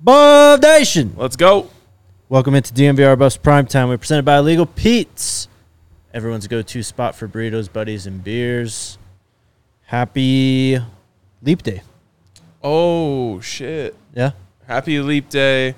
Buff Nation. Let's go. Welcome into DNVR Buffs Primetime. We're presented by Illegal Pete's, everyone's go-to spot for burritos, buddies, and beers. Happy Leap Day. Oh shit! Yeah. Happy Leap Day!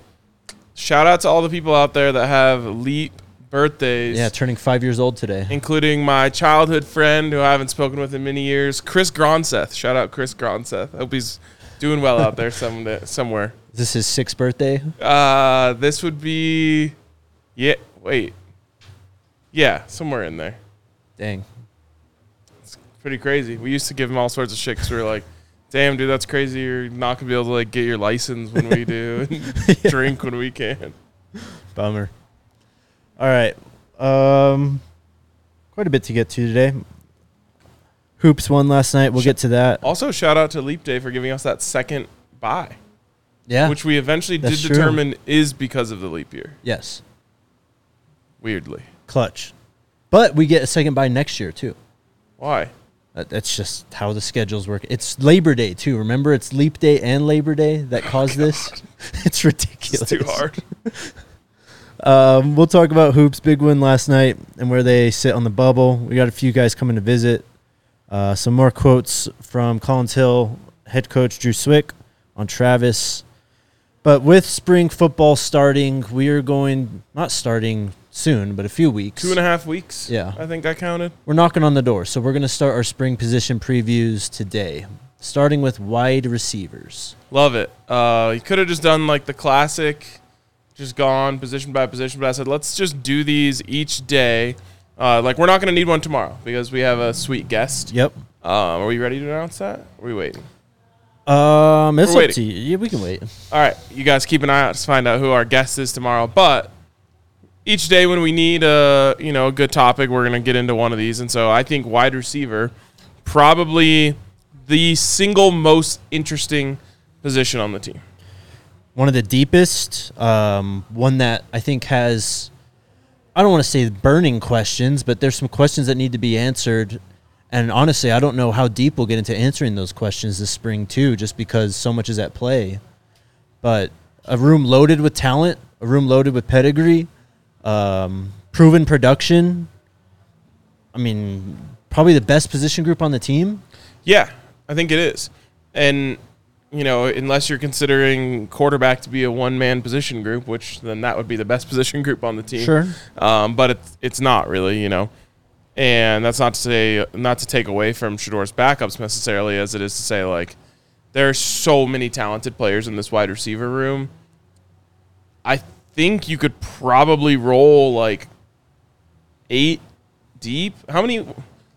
Shout out to all the people out there that have leap birthdays. Yeah, turning five years old today. including my childhood friend who I haven't spoken with in many years, Chris Gronseth. Shout out Chris Gronseth. Hope he's doing well out there someday, somewhere. Is this his sixth birthday? Uh, this would be, yeah. Wait, yeah, somewhere in there. Dang. It's pretty crazy. We used to give him all sorts of shit because we were like, "Damn, dude, that's crazy. You're not gonna be able to like get your license when we do, and drink when we can." Bummer. All right. Um, quite a bit to get to today. Hoops won last night. We'll get to that. Also, shout out to Leap Day for giving us that second buy, Yeah. which we eventually did That's true. determine is because of the leap year. yes. Weirdly, Clutch. But we get a second buy next year too. why? That- That's just how the schedules work. It's Labor Day too. Remember, it's Leap Day and Labor Day that caused this. It's ridiculous. It's too hard. Um, we'll talk about hoops. Big win last night and where they sit on the bubble. We got a few guys coming to visit. Uh, some more quotes from Collins Hill head coach Drew Swick on Travis. But with spring football starting, we are going not starting soon, but a few weeks. Two and a half weeks. Yeah. I think I counted. We're knocking on the door, so we're going to start our spring position previews today, starting with wide receivers. Love it. Uh, you could have just done like the classic, just gone position by position. But I said, let's just do these each day. Uh, like we're not going to need one tomorrow because we have a sweet guest. Yep. Um, are we ready to announce that? Are we waiting? Um, it's We're up waiting. to you. Yeah, we can wait. All right, you guys keep an eye out to find out who our guest is tomorrow. But each day when we need a you know a good topic, we're gonna get into one of these. And so I think wide receiver probably the single most interesting position on the team. One of the deepest, um, one that I think has, I don't want to say burning questions, but there's some questions that need to be answered. And honestly, I don't know how deep we'll get into answering those questions this spring, too, just because so much is at play. But a room loaded with talent, a room loaded with pedigree, um, proven production. I mean, probably the best position group on the team. Yeah, I think it is. And you know, unless you're considering quarterback to be a one man position group, which then that would be the best position group on the team. Sure. Um, but it's it's not really, you know. And that's not to say not to take away from Shedeur's backups necessarily, as it is to say like there are so many talented players in this wide receiver room. I think you could probably roll like eight deep. How many?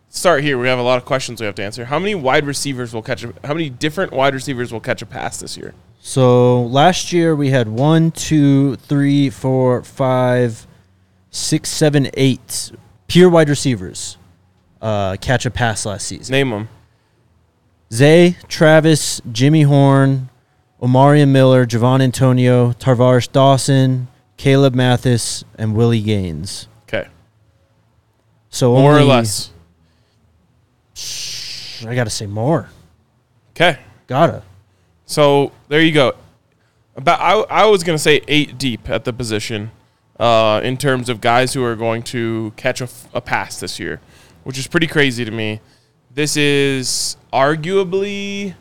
Start here. We have a lot of questions we have to answer. How many wide receivers will catch? A, how many different wide receivers will catch a pass this year? So last year we had one, two, three, four, five, six, seven, eight pure wide receivers uh, catch a pass last season. Name them. Zay, Travis, Jimmy Horn, Omarion Miller, Javon Antonio, Tar'Varish Dawson, Caleb Mathis, and Willie Gaines. Okay, So more or less. I gotta say more. Okay, Gotta. so there you go. About I, I was gonna say eight deep at the position, uh, in terms of guys who are going to catch a, f- a pass this year, which is pretty crazy to me. This is arguably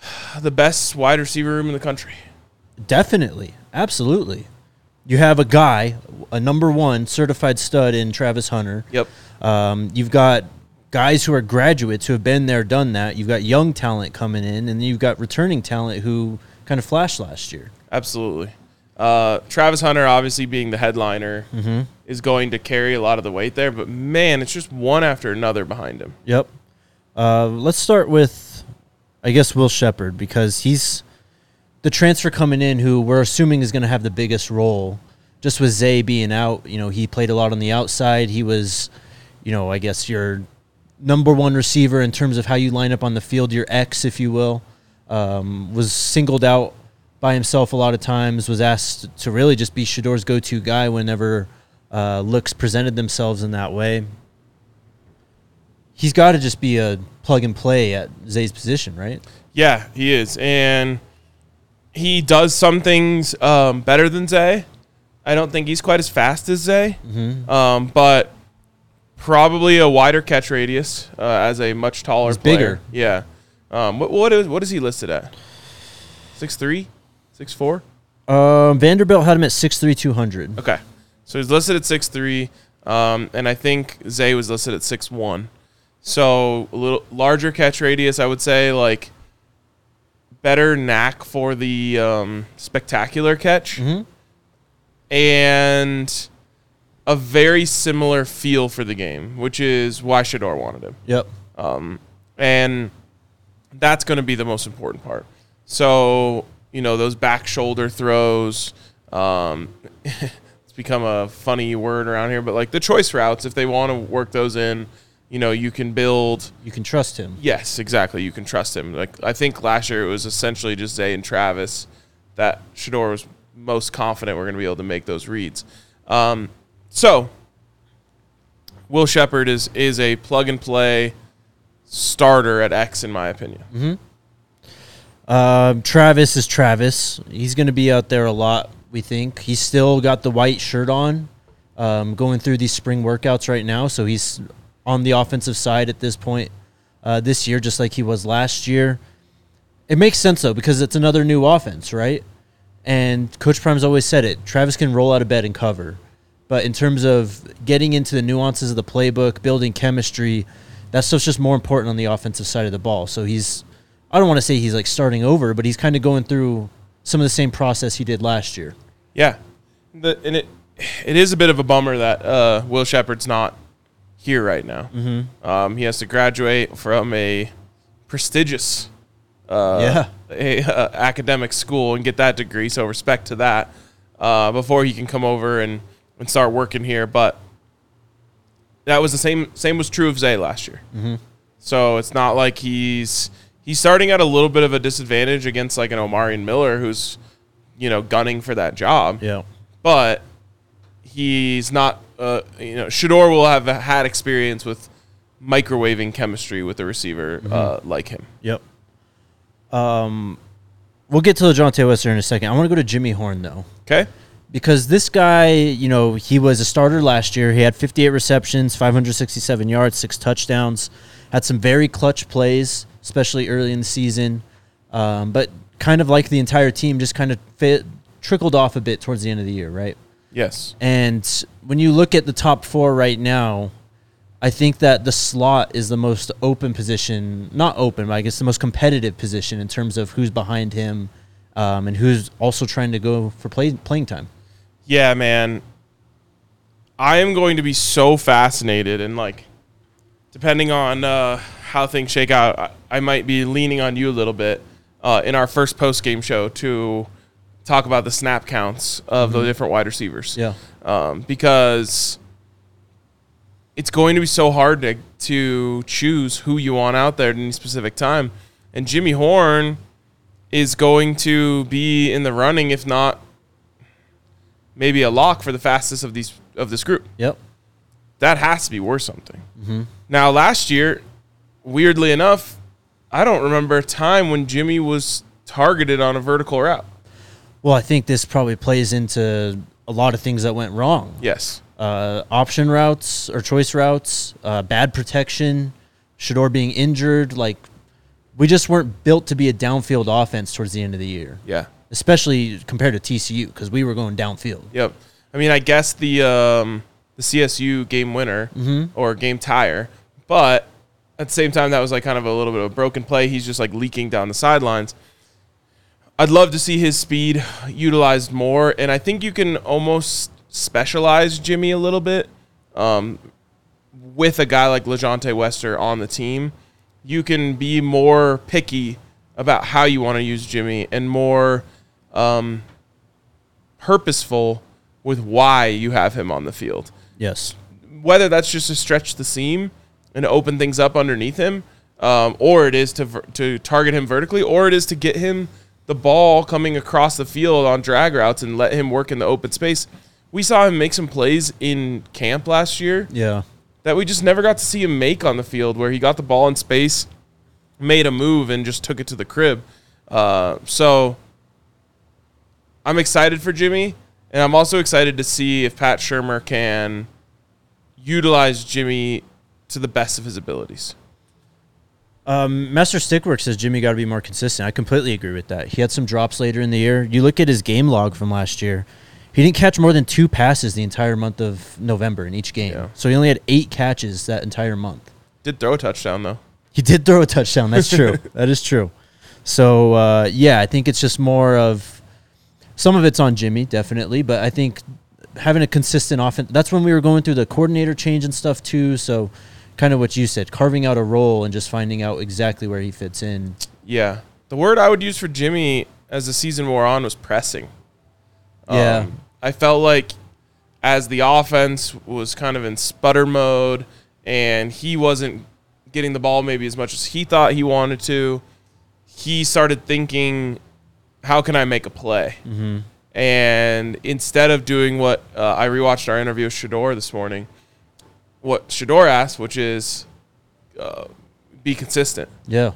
the best wide receiver room in the country. Definitely. Absolutely. You have a guy, a number one certified stud in Travis Hunter. Yep. Um, you've got guys who are graduates who have been there, done that. You've got young talent coming in, and then you've got returning talent who kind of flashed last year. Absolutely. Uh, Travis Hunter, obviously being the headliner, is going to carry a lot of the weight there. But man, it's just one after another behind him. Yep. Uh, let's start with, I guess, Will Sheppard because he's the transfer coming in, who we're assuming is going to have the biggest role, just with Zay being out, you know, he played a lot on the outside. He was, you know, I guess your number one receiver in terms of how you line up on the field, your X, if you will, um, was singled out by himself a lot of times, was asked to really just be Shedeur's go to guy whenever uh, looks presented themselves in that way. He's got to just be a plug and play at Zay's position, right? Yeah, he is, and he does some things um, better than Zay. I don't think he's quite as fast as Zay, Mm-hmm. um, but probably a wider catch radius uh, as a much taller He's player. bigger. Yeah. Um, what what is what is he listed at? Six three, six four. Um, Vanderbilt had him at 6'3", 200. Okay, so he's listed at six three, um, and I think Zay was listed at six one. So a little larger catch radius, I would say, like better knack for the um, spectacular catch, Mhm. and a very similar feel for the game, which is why Shedeur wanted him Yep. and that's going to be the most important part. So you know those back shoulder throws. Um, it's become a funny word around here, but like the choice routes, if they want to work those in, you know, you can build. You can trust him. Yes, exactly. You can trust him. Like I think last year it was essentially just Zay and Travis that Shedeur was most confident we're going to be able to make those reads. Um, so Will Sheppard is is a plug and play starter at X in my opinion. Um, Travis is Travis. He's going to be out there a lot. We think he's still got the white shirt on, um, going through these spring workouts right now. So he's on the offensive side at this point uh, this year, just like he was last year. It makes sense though because it's another new offense, right? And Coach Prime's always said it. Travis can roll out of bed and cover, but in terms of getting into the nuances of the playbook, building chemistry, that stuff's just more important on the offensive side of the ball. So he's I don't want to say he's like starting over, but he's kind of going through some of the same process he did last year. Yeah, the, and it it is a bit of a bummer that uh, Will Sheppard's not here right now. Mm-hmm. Um, he has to graduate from a prestigious uh, Yeah. a, uh, academic school and get that degree. So respect to that uh, before he can come over and, and start working here. But that was the same. Same was true of Zay last year. Mm-hmm. So it's not like he's he's starting at a little bit of a disadvantage against like an Omarion Miller who's you know gunning for that job. Yeah. But he's not. Uh, you know, Shedeur will have had experience with microwaving chemistry with a receiver uh, like him. Yep. Um, we'll get to LaJohntay Wester in a second. I want to go to Jimmy Horn though, Okay. because this guy, you know, he was a starter last year. He had 58 receptions, 567 yards, six touchdowns. Had some very clutch plays, especially early in the season. Um, but kind of like the entire team, just kind of fit, trickled off a bit towards the end of the year, right? Yes. And when you look at the top four right now, I think that the slot is the most open position, not open, but I guess the most competitive position in terms of who's behind him um, and who's also trying to go for play, playing time. Yeah, man. I am going to be so fascinated and like, depending on uh, how things shake out, I, I might be leaning on you a little bit uh, in our first post game show to talk about the snap counts of the different wide receivers. Yeah. um, because it's going to be so hard to to choose who you want out there at any specific time. And Jimmy Horn is going to be in the running, if not maybe a lock for the fastest of these of this group. Yep. That has to be worth something. Now, last year, weirdly enough, I don't remember a time when Jimmy was targeted on a vertical route. Well, I think this probably plays into a lot of things that went wrong. Yes. Uh, option routes or choice routes, uh, bad protection, Shedeur being injured. Like, we just weren't built to be a downfield offense towards the end of the year. Yeah. especially compared to TCU because we were going downfield. Yep. I mean, I guess the um, the CSU game winner or game tire, but at the same time, that was like kind of a little bit of a broken play. He's just like leaking down the sidelines. I'd love to see his speed utilized more, and I think you can almost specialize Jimmy a little bit um, with a guy like LaJohntay Wester on the team. You can be more picky about how you want to use Jimmy and more um, purposeful with why you have him on the field. Yes. Whether that's just to stretch the seam and open things up underneath him, um, or it is to to target him vertically, or it is to get him the ball coming across the field on drag routes and let him work in the open space. We saw him make some plays in camp last year Yeah. that we just never got to see him make on the field, where he got the ball in space, made a move, and just took it to the crib. Uh, so I'm excited for Jimmy, and I'm also excited to see if Pat Shurmur can utilize Jimmy to the best of his abilities. Um, Master Stickwork says Jimmy got to be more consistent. I completely agree with that. He had some drops later in the year. You look at his game log from last year. He didn't catch more than two passes the entire month of November in each game. Yeah. So he only had eight catches that entire month. Did throw a touchdown though. He did throw a touchdown. That's true. that is true. So uh, yeah, I think it's just more of some of it's on Jimmy, definitely, but I think having a consistent offense. That's when we were going through the coordinator change and stuff too. So kind of what you said, carving out a role and just finding out exactly where he fits in. Yeah, the word I would use for Jimmy as the season wore on was pressing. Yeah. Um, I felt like as the offense was kind of in sputter mode and he wasn't getting the ball maybe as much as he thought he wanted to, he started thinking, how can I make a play? Mm-hmm. And instead of doing what uh, I rewatched our interview with Shedeur this morning, what Shedeur asked, which is uh, be consistent. Yeah.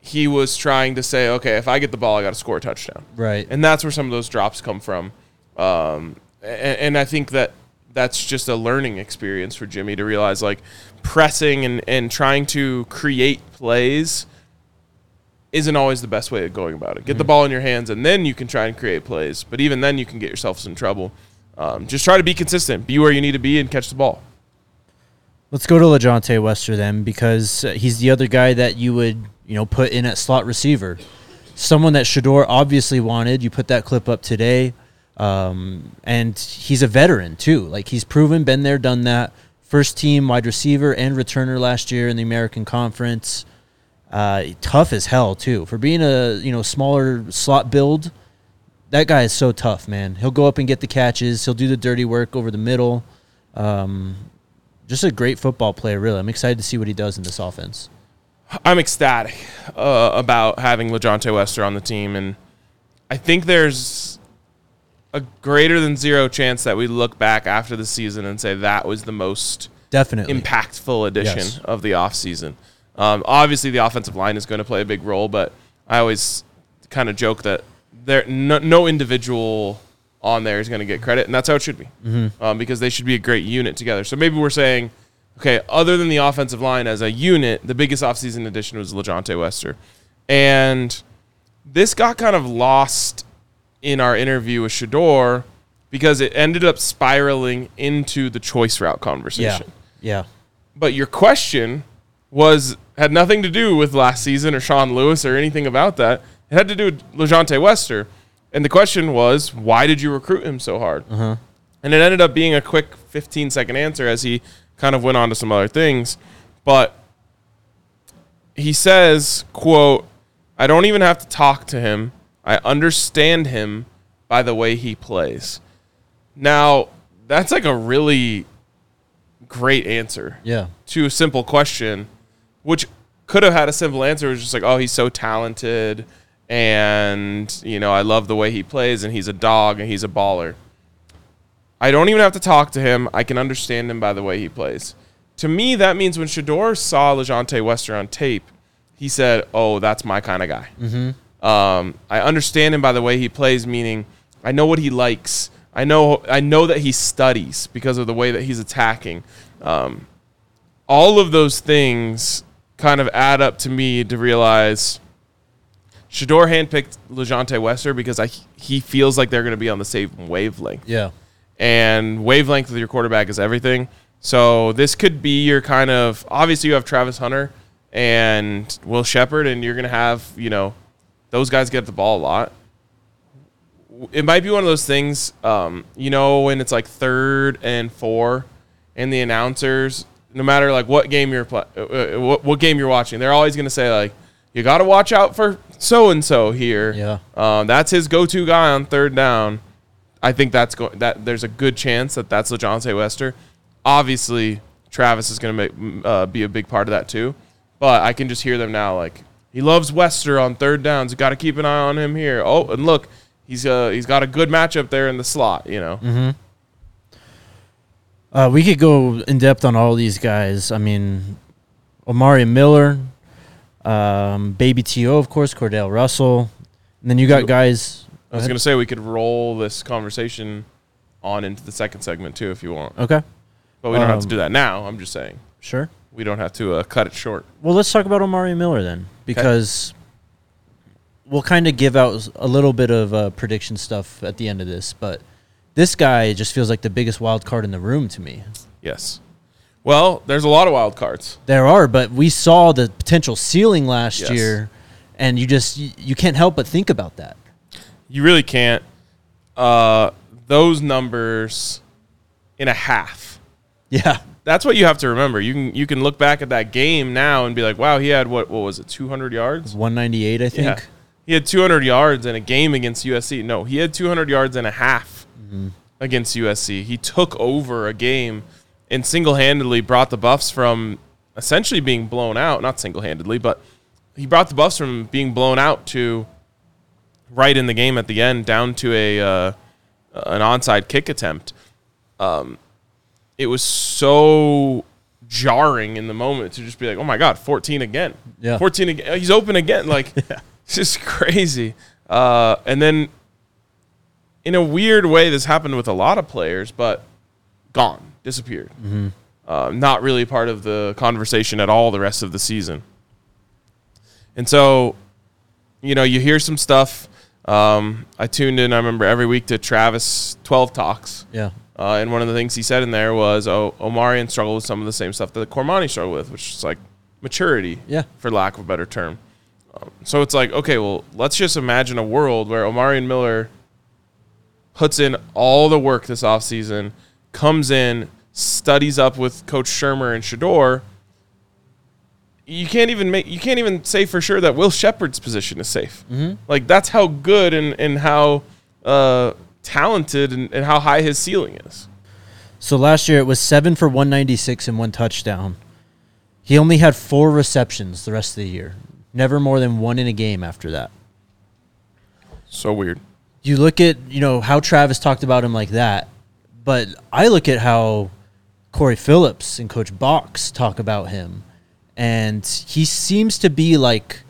He was trying to say, okay, if I get the ball, I got to score a touchdown Right. and that's where some of those drops come from. Um, and, and I think that that's just a learning experience for Jimmy to realize like pressing and, and trying to create plays isn't always the best way of going about it. Get the ball in your hands and then you can try and create plays. But even then, you can get yourself in trouble. Um, just try to be consistent, be where you need to be, and catch the ball. Let's go to LaJohntay Wester then, because uh, he's the other guy that you would, you know, put in at slot receiver. Someone that Shedeur obviously wanted. You put that clip up today, um, and he's a veteran too. Like he's proven, been there, done that. First team wide receiver and returner last year in the American Conference. Uh, tough as hell too for being a you know smaller slot build. That guy is so tough, man. He'll go up and get the catches. He'll do the dirty work over the middle. Um, just a great football player, really. I'm excited to see what he does in this offense. I'm ecstatic uh, about having LaJohntay Wester on the team, and I think there's a greater than zero chance that we look back after the season and say that was the most Definitely. impactful addition Yes. of the offseason. Um, obviously, the offensive line is going to play a big role, but I always kind of joke that there no, no individual on there is going to get credit, and that's how it should be um, because they should be a great unit together. So maybe we're saying, okay, other than the offensive line as a unit, the biggest offseason addition was LaJohntay Wester. And this got kind of lost in our interview with Shedeur because it ended up spiraling into the choice route conversation Yeah. yeah. but your question was had nothing to do with last season or Sean Lewis or anything about that. It had to do with LaJohntay Wester, and the question was, why did you recruit him so hard? Uh-huh. And it ended up being a quick 15 second answer as he kind of went on to some other things, but he says, "quote I don't even have to talk to him. I understand him by the way he plays." Now, that's like a really great answer Yeah. to a simple question, which could have had a simple answer. It was just like, oh, he's so talented, and you know, I love the way he plays, and he's a dog, and he's a baller. I don't even have to talk to him. I can understand him by the way he plays. To me, that means when Shedeur saw LaJohntay Wester on tape, he said, "Oh, that's my kind of guy." Mm-hmm. Um, I understand him by the way he plays, meaning I know what he likes. I know I know that he studies because of the way that he's attacking. Um, all of those things kind of add up to me to realize Shedeur handpicked LaJohntay Wester because I, he feels like they're going to be on the same wavelength Yeah. and wavelength with your quarterback is everything. So this could be your kind of obviously you have Travis Hunter and Will Sheppard, and you're gonna have you know those guys get the ball a lot. It might be one of those things, um, you know, when it's like third and four, and the announcers, no matter like what game you're pla- uh, uh, what, what game you're watching, they're always gonna say like, you got to watch out for so and so here. Yeah. Um, that's his go-to guy on third down. I think that's going that there's a good chance that that's LaJohntay Wester. Obviously, Travis is going to make uh, be a big part of that too. But I can just hear them now, like he loves Wester on third downs. You got to keep an eye on him here. Oh, and look, he's uh, he's got a good matchup there in the slot. You know, Uh, we could go in depth on all these guys. I mean, Omari Miller, um, Baby To, of course, Cordale Russell, and then you got guys. I was going to say we could roll this conversation on into the second segment too, if you want. Okay, But we don't have to Um, do that now. I'm just saying sure. we don't have to uh, cut it short. Well, let's talk about Omari Miller then, because we'll kind of give out a little bit of uh, prediction stuff at the end of this. But this guy just feels like the biggest wild card in the room to me. Yes. Well, there's a lot of wild cards. There are, but we saw the potential ceiling last Yes. year, and you just you, you can't help but think about that. You really can't. Uh, those numbers in a half. Yeah, That's what you have to remember. You can you can look back at that game now and be like, wow, he had what what was it, 200 yards? one ninety eight, I think. Yeah. He had 200 yards in a game against USC. No, he had 200 yards and a half against USC. He took over a game and single-handedly brought the Buffs from essentially being blown out, not single-handedly, but he brought the Buffs from being blown out to right in the game at the end down to a uh, an onside kick attempt. Um, it was so jarring in the moment to just be like, "Oh my god, 14 again." Yeah. 14 again. He's open again. Like it's just crazy. Uh, and then in a weird way this happened with a lot of players, but gone, disappeared. Uh, not really part of the conversation at all the rest of the season. And so, you know, you hear some stuff. Um, I tuned in, I remember every week to Travis 12 Talks. Yeah, Uh, and one of the things he said in there was, oh, Omarion struggled with some of the same stuff that Cormani struggled with, which is like maturity, Yeah. for lack of a better term. Um, so it's like, okay, well, let's just imagine a world where Omarion Miller puts in all the work this offseason, comes in, studies up with Coach Shurmur and Shedeur. You can't even make you can't even say for sure that Will Sheppard's position is safe. Mm-hmm. Like that's how good and, and how uh, talented and, and how high his ceiling is. So last year it was seven for 196 and one touchdown. He only had four receptions the rest of the year. Never more than one in a game after that. So weird. You look at, you know, how Travis talked about him like that, but I look at how Corey Phillips and Coach Box talk about him. And he seems to be like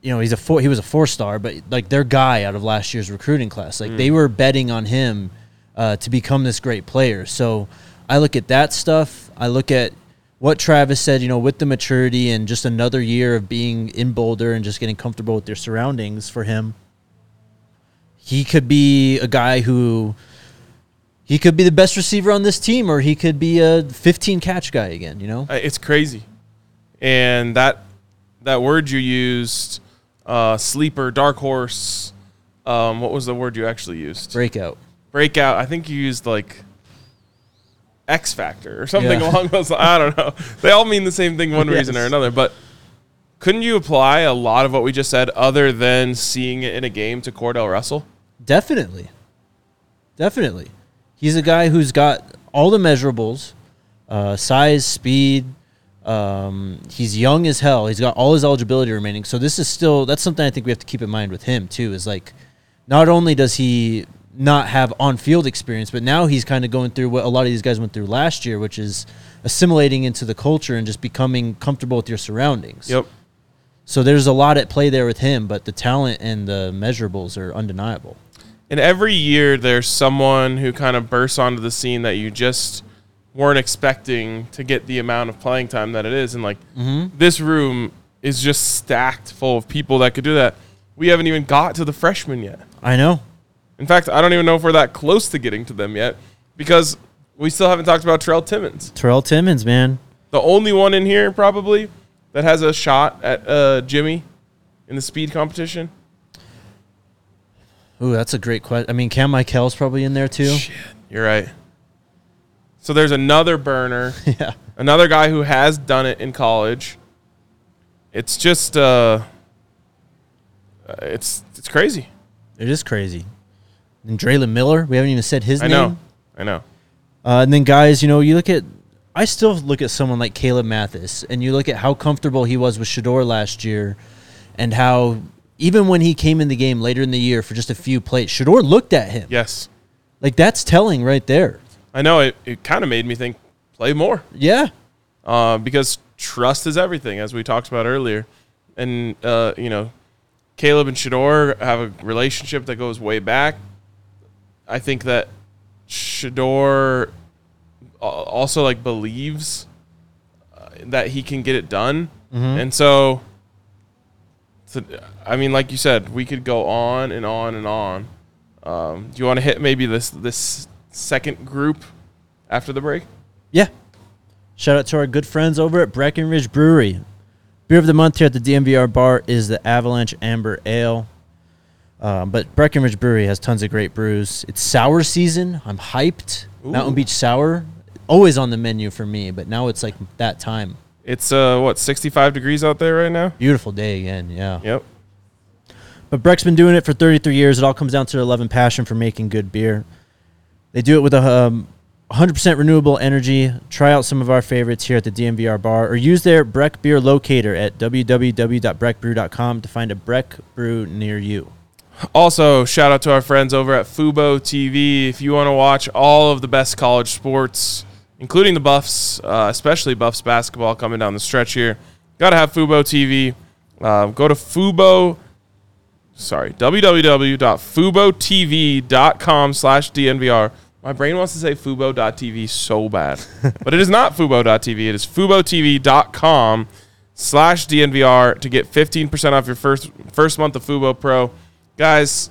you know, he's a four he was a four star, but like their guy out of last year's recruiting class. Like they were betting on him uh, to become this great player. So I look at that stuff. I look at what Travis said, you know, with the maturity and just another year of being in Boulder and just getting comfortable with their surroundings for him. He could be a guy who he could be the best receiver on this team, or he could be a 15 catch guy again. You know, Uh, It's crazy. And that that word you used, uh, sleeper, dark horse. Um, what was the word you actually used? breakout. Breakout. I think you used like X factor or something Yeah. along those. I don't know. They all mean the same thing, one reason or another. But couldn't you apply a lot of what we just said, other than seeing it in a game, to Cordale Russell? Definitely. Definitely. He's a guy who's got all the measurables uh, size, speed. Um, he's young as hell. He's got all his eligibility remaining. So, this is still, that's something I think we have to keep in mind with him, too, is like, not only does he not have on field experience, but now he's kind of going through what a lot of these guys went through last year, which is assimilating into the culture and just becoming comfortable with your surroundings. Yep. So, there's a lot at play there with him, but the talent and the measurables are undeniable. And every year there's someone who kind of bursts onto the scene that you just weren't expecting to get the amount of playing time that it is. And like this room is just stacked full of people that could do that. We haven't even got to the freshmen yet. I know. In fact, I don't even know if we're that close to getting to them yet because we still haven't talked about Terrell Timmons. Terrell Timmons, man. The only one in here probably that has a shot at uh, Jimmy in the speed competition. Ooh, that's a great question. I mean, Cam Michael's probably in there too. You're right. So there's another burner. yeah. another guy who has done it in college. it's just uh, uh, it's it's crazy. It is crazy. And Drelon Miller, we haven't even said his I name. I know, I know. Uh, and then guys, you know, you look at I still look at someone like Caleb Mathis, and you look at how comfortable he was with Shedeur last year, and how even when he came in the game later in the year for just a few plays, Shedeur looked at him. Yes, Like that's telling right there. I know. It it kind of made me think play more. Yeah. uh, because trust is everything, as we talked about earlier. And uh, you know, Caleb and Shedeur have a relationship that goes way back. I think that Shedeur uh, also like believes uh, that he can get it done, and so, so, I mean, like you said, we could go on and on and on. Um, do you want to hit maybe this this second group after the break? Yeah. Shout out to our good friends over at Breckenridge Brewery. Beer of the month here at the DNVR bar is the Avalanche Amber Ale. Um, but Breckenridge Brewery has tons of great brews. It's sour season. I'm hyped. Mountain Beach Sour, always on the menu for me, but now it's like that time. It's uh what 65 degrees out there right now. Beautiful day again, yeah. Yep. But Breck's been doing it for 33 years. It all comes down to their love and passion for making good beer. They do it with a um, 100% renewable energy. Try out some of our favorites here at the DNVR bar or use their Breck beer locator at www.breckbrew.com to find a Breck brew near you. Also, shout out to our friends over at Fubo TV. If you want to watch all of the best college sports, including the Buffs, uh, especially Buffs basketball coming down the stretch here, got to have Fubo TV. Uh, go to Fubo, sorry, www.fubotv.com slash DNVR. My brain wants to say fubo.tv so bad, but it is not fubo.tv. It is fubotv.com slash DNVR to get 15% off your first first month of Fubo Pro. Guys,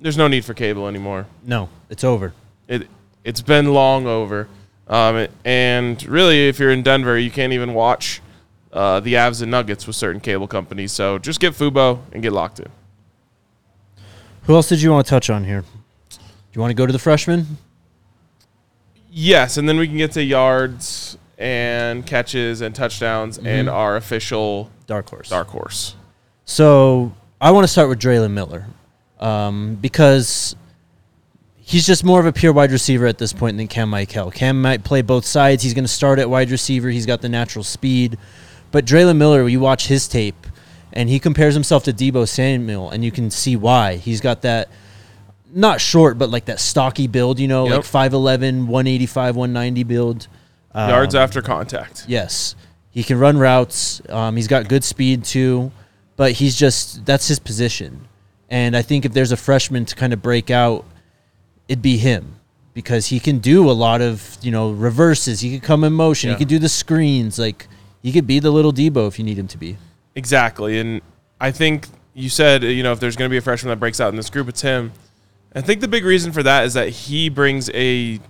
there's no need for cable anymore. No, it's over. It it's been long over. Um, and really, if you're in Denver, you can't even watch uh, the Avs and Nuggets with certain cable companies. So just get Fubo and get locked in. Who else did you want to touch on here? Do you want to go to the freshmen? Yes, and then we can get to yards and catches and touchdowns and our official Dark horse. dark horse. So I want to start with Draylon Miller um, because he's just more of a pure wide receiver at this point than Cam Michael. Cam might play both sides. He's going to start at wide receiver. He's got the natural speed. But Drelon Miller, you watch his tape, and he compares himself to Deebo Samuel, and you can see why. He's got that not short, but like that stocky build, you know, Yep. like 5'11, 185, 190 build. yards Um, after contact. Yes, he can run routes. Um, he's got good speed too, but he's just that's his position. And I think if there's a freshman to kind of break out, it'd be him because he can do a lot of you know reverses. He could come in motion. Yeah. He could do the screens. Like he could be the little Deebo if you need him to be. Exactly. And I think you said, you know, if there's going to be a freshman that breaks out in this group, it's him. I think the big reason for that is that he brings a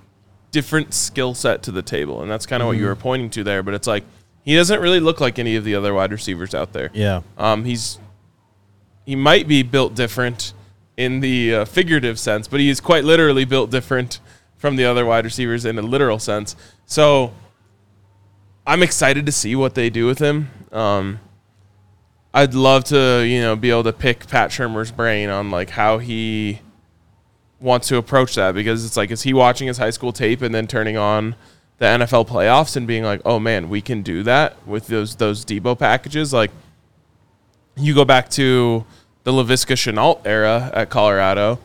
different skill set to the table. And that's kind of what you were pointing to there. But it's like, he doesn't really look like any of the other wide receivers out there. Yeah. Um, he's he might be built different in the uh, figurative sense, but he is quite literally built different from the other wide receivers in a literal sense. So I'm excited to see what they do with him. Um, I'd love to, you know, be able to pick Pat Shurmur's brain on like how he wants to approach that because it's like is he watching his high school tape and then turning on the NFL playoffs and being like, "Oh man, we can do that with those those Deebo packages." Like you go back to the Laviska Shenault era at Colorado,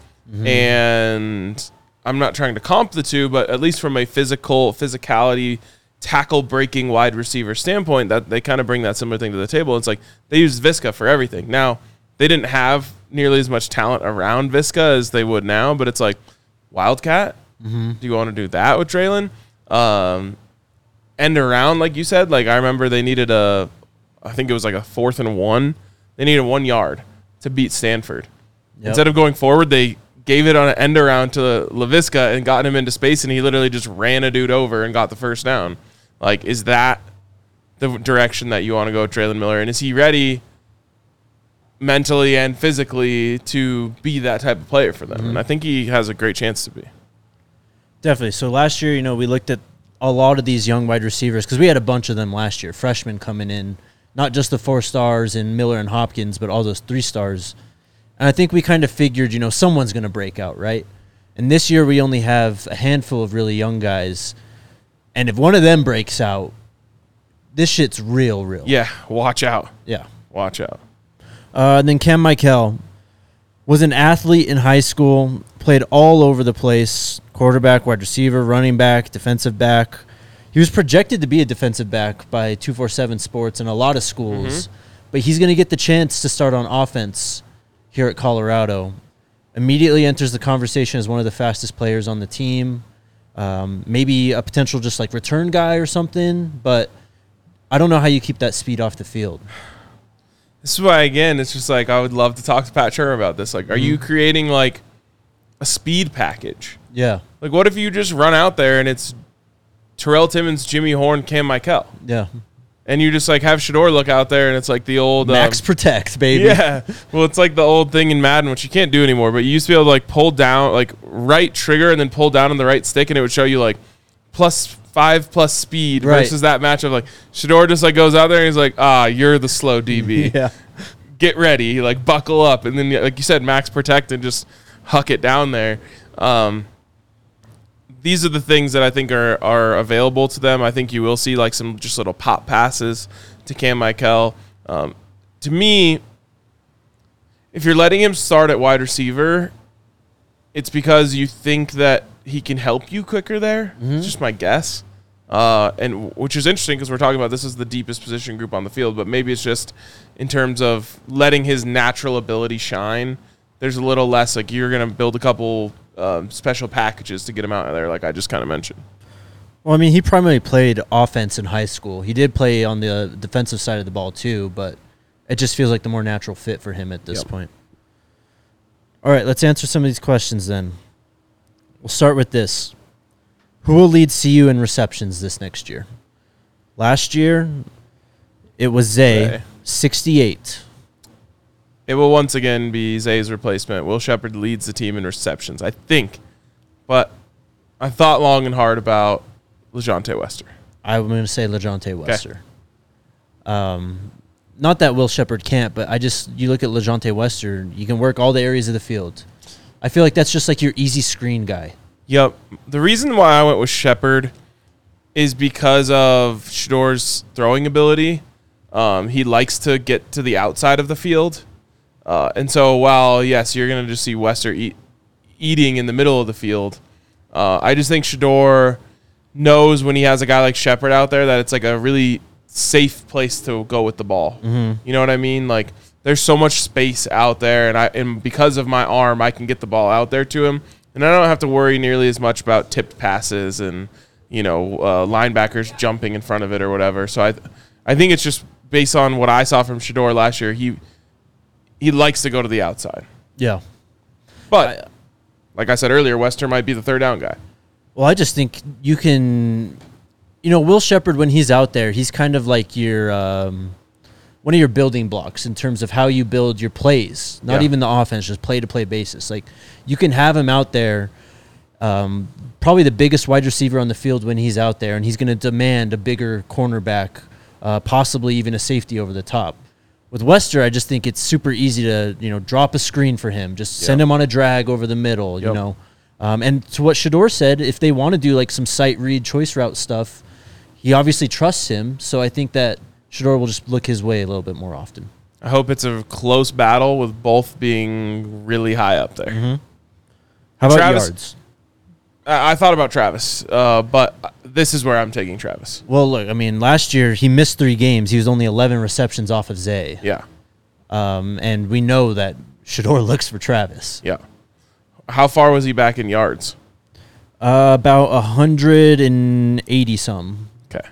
and I'm not trying to comp the two, but at least from a physical physicality, tackle breaking wide receiver standpoint, that they kind of bring that similar thing to the table. It's like they use Viska for everything. Now they didn't have nearly as much talent around Viska as they would now, but it's like Wildcat. Do you want to do that with Traylon? Um, end around, like you said. Like I remember they needed a, I think it was like a fourth and one. They needed one yard to beat Stanford. Yep. Instead of going forward, they gave it on an end around to Laviska and got him into space, and he literally just ran a dude over and got the first down. Like, is that the direction that you want to go, with Traylon Miller? And is he ready mentally and physically to be that type of player for them? Mm-hmm. And I think he has a great chance to be. Definitely. So last year, you know, we looked at a lot of these young wide receivers because we had a bunch of them last year, freshmen coming in not just the four stars in Miller and Hopkins, but all those three stars. And I think we kind of figured, you know, someone's going to break out, right? And this year we only have a handful of really young guys. And if one of them breaks out, this shit's real, real. Yeah, watch out. Yeah. Watch out. Uh, and then Cam Michael was an athlete in high school, played all over the place quarterback, wide receiver, running back, defensive back. He was projected to be a defensive back by 247 Sports and a lot of schools, but he's going to get the chance to start on offense here at Colorado. Immediately enters the conversation as one of the fastest players on the team. Um, maybe a potential just like return guy or something, but I don't know how you keep that speed off the field. This is why again, it's just like I would love to talk to Pat Shurmur about this. Like, are you Mm-hmm. creating creating like a speed package? Yeah, Like, what if you just run out there and it's Terrell Timmons, Jimmy Horn, Cam Michael, yeah. and you just like have Shedeur look out there and it's like the old um, Max protect, baby. Yeah. Well, it's like the old thing in Madden, which you can't do anymore. But you used to be able to like pull down, like right trigger, and then pull down on the right stick, and it would show you like plus five plus speed Right. versus that matchup. Like Shedeur just like goes out there and he's like, ah, you're the slow DB. Yeah. Get ready, like buckle up, and then like you said, max protect and just huck it down there. Um, these are the things that I think are are available to them. I think you will see like some just little pop passes to Cam Michael. Um, to me, if you're letting him start at wide receiver, it's because you think that he can help you quicker there. It's just my guess. Uh, and which is interesting because we're talking about this is the deepest position group on the field, but maybe it's just in terms of letting his natural ability shine. There's a little less like you're gonna build a couple um, special packages to get him out of there, like I just kind of mentioned. Well, I mean, he primarily played offense in high school. He did play on the defensive side of the ball too, but it just feels like the more natural fit for him at this Yep. point. All right, let's answer some of these questions then. We'll start with this. Who will lead CU in receptions this next year? Last year, it was Zay, Zay. 68. It will once again be Zay's replacement. Will Sheppard leads the team in receptions, I think. But I thought long and hard about LaJohntay Wester. I'm going to say LaJohntay Wester. Um, not that Will Sheppard can't, but I just you look at LaJohntay Wester, you can work all the areas of the field. I feel like that's just like your easy screen guy. Yep. The reason why I went with Sheppard is because of Shedeur's throwing ability. Um, he likes to get to the outside of the field. Uh, and so while, yes, you're going to just see Wester eat, eating in the middle of the field, uh, I just think Shedeur knows when he has a guy like Sheppard out there that it's like a really safe place to go with the ball. You know what I mean? Like there's so much space out there, and I and because of my arm, I can get the ball out there to him, and I don't have to worry nearly as much about tipped passes and you know uh, linebackers jumping in front of it or whatever. So I I think it's just based on what I saw from Shedeur last year. He he likes to go to the outside, Yeah. but like I said earlier, Wester might be the third down guy. Well, I just think you can, you know, Will Sheppard when he's out there, he's kind of like your um, one of your building blocks in terms of how you build your plays. Not Yeah. even the offense, just play to play basis. Like you can have him out there, um, probably the biggest wide receiver on the field when he's out there, and he's going to demand a bigger cornerback, uh, possibly even a safety over the top. With Wester, I just think it's super easy to you know drop a screen for him, just send him on a drag over the middle, you Yep. know. Um, and to what Shedeur said, if they want to do like some sight read choice route stuff, he obviously trusts him. So I think that Shedeur will just look his way a little bit more often. I hope it's a close battle with both being really high up there. How about Travis- yards? I, I thought about Travis, uh, but this is where I'm taking Travis. Well, look, I mean, last year he missed three games. He was only 11 receptions off of Zay. Yeah, Um, and we know that Shedeur looks for Travis. yeah. How far was he back in yards? Uh, about 180 some. Okay,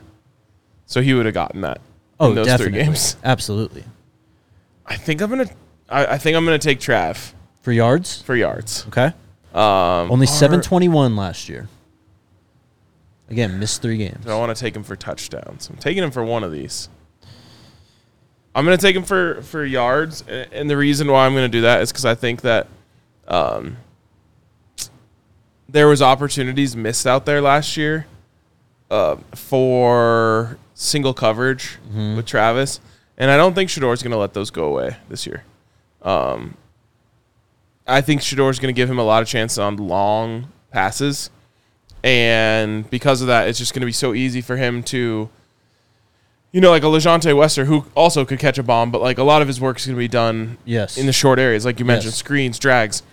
so he would have gotten that Oh, in those definitely. three games. Absolutely. I think I'm gonna. I, I think I'm gonna take Trav For yards? for yards. Okay. Um, Only or 721 last year. Again, missed three games. I want to take him for touchdowns? I'm taking him for one of these. I'm going to take him for for yards, and the reason why I'm going to do that is because I think that um, there was opportunities missed out there last year uh, for single coverage with Travis, and I don't think Shedeur's going to let those go away this year. Um, I think Shedeur's going to give him a lot of chances on long passes, and because of that, it's just going to be so easy for him to, you know, like a LaJohntay Wester who also could catch a bomb, but like a lot of his work is going to be done Yes. in the short areas, like you mentioned, Yes. screens, drags.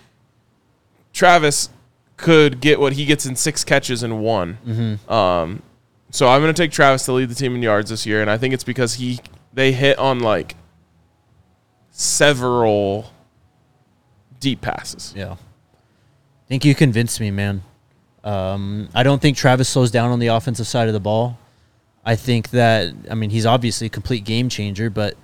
Travis could get what he gets in six catches in one. Mm-hmm. Um, so I'm going to take Travis to lead the team in yards this year, and I think it's because he they hit on like several deep passes. Yeah. I think you convinced me, man. Um, I don't think Travis slows down on the offensive side of the ball. I think that, I mean, he's obviously a complete game changer, but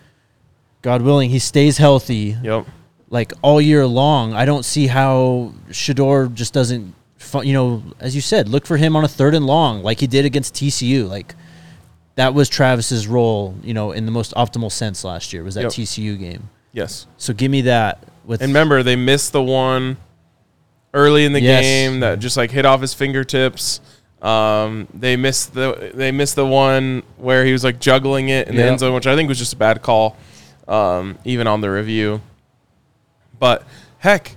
God willing, he stays healthy Yep. like all year long. I don't see how Shedeur just doesn't, you know, as you said, look for him on a third and long like he did against TCU. Like that was Travis's role, you know, in the most optimal sense last year was that Yep. TCU game. Yes. So give me that with And remember, they missed the one early in the Yes. game that just like hit off his fingertips. Um, they missed the they missed the one where he was like juggling it in the end zone, which I think was just a bad call, um, even on the review. But heck,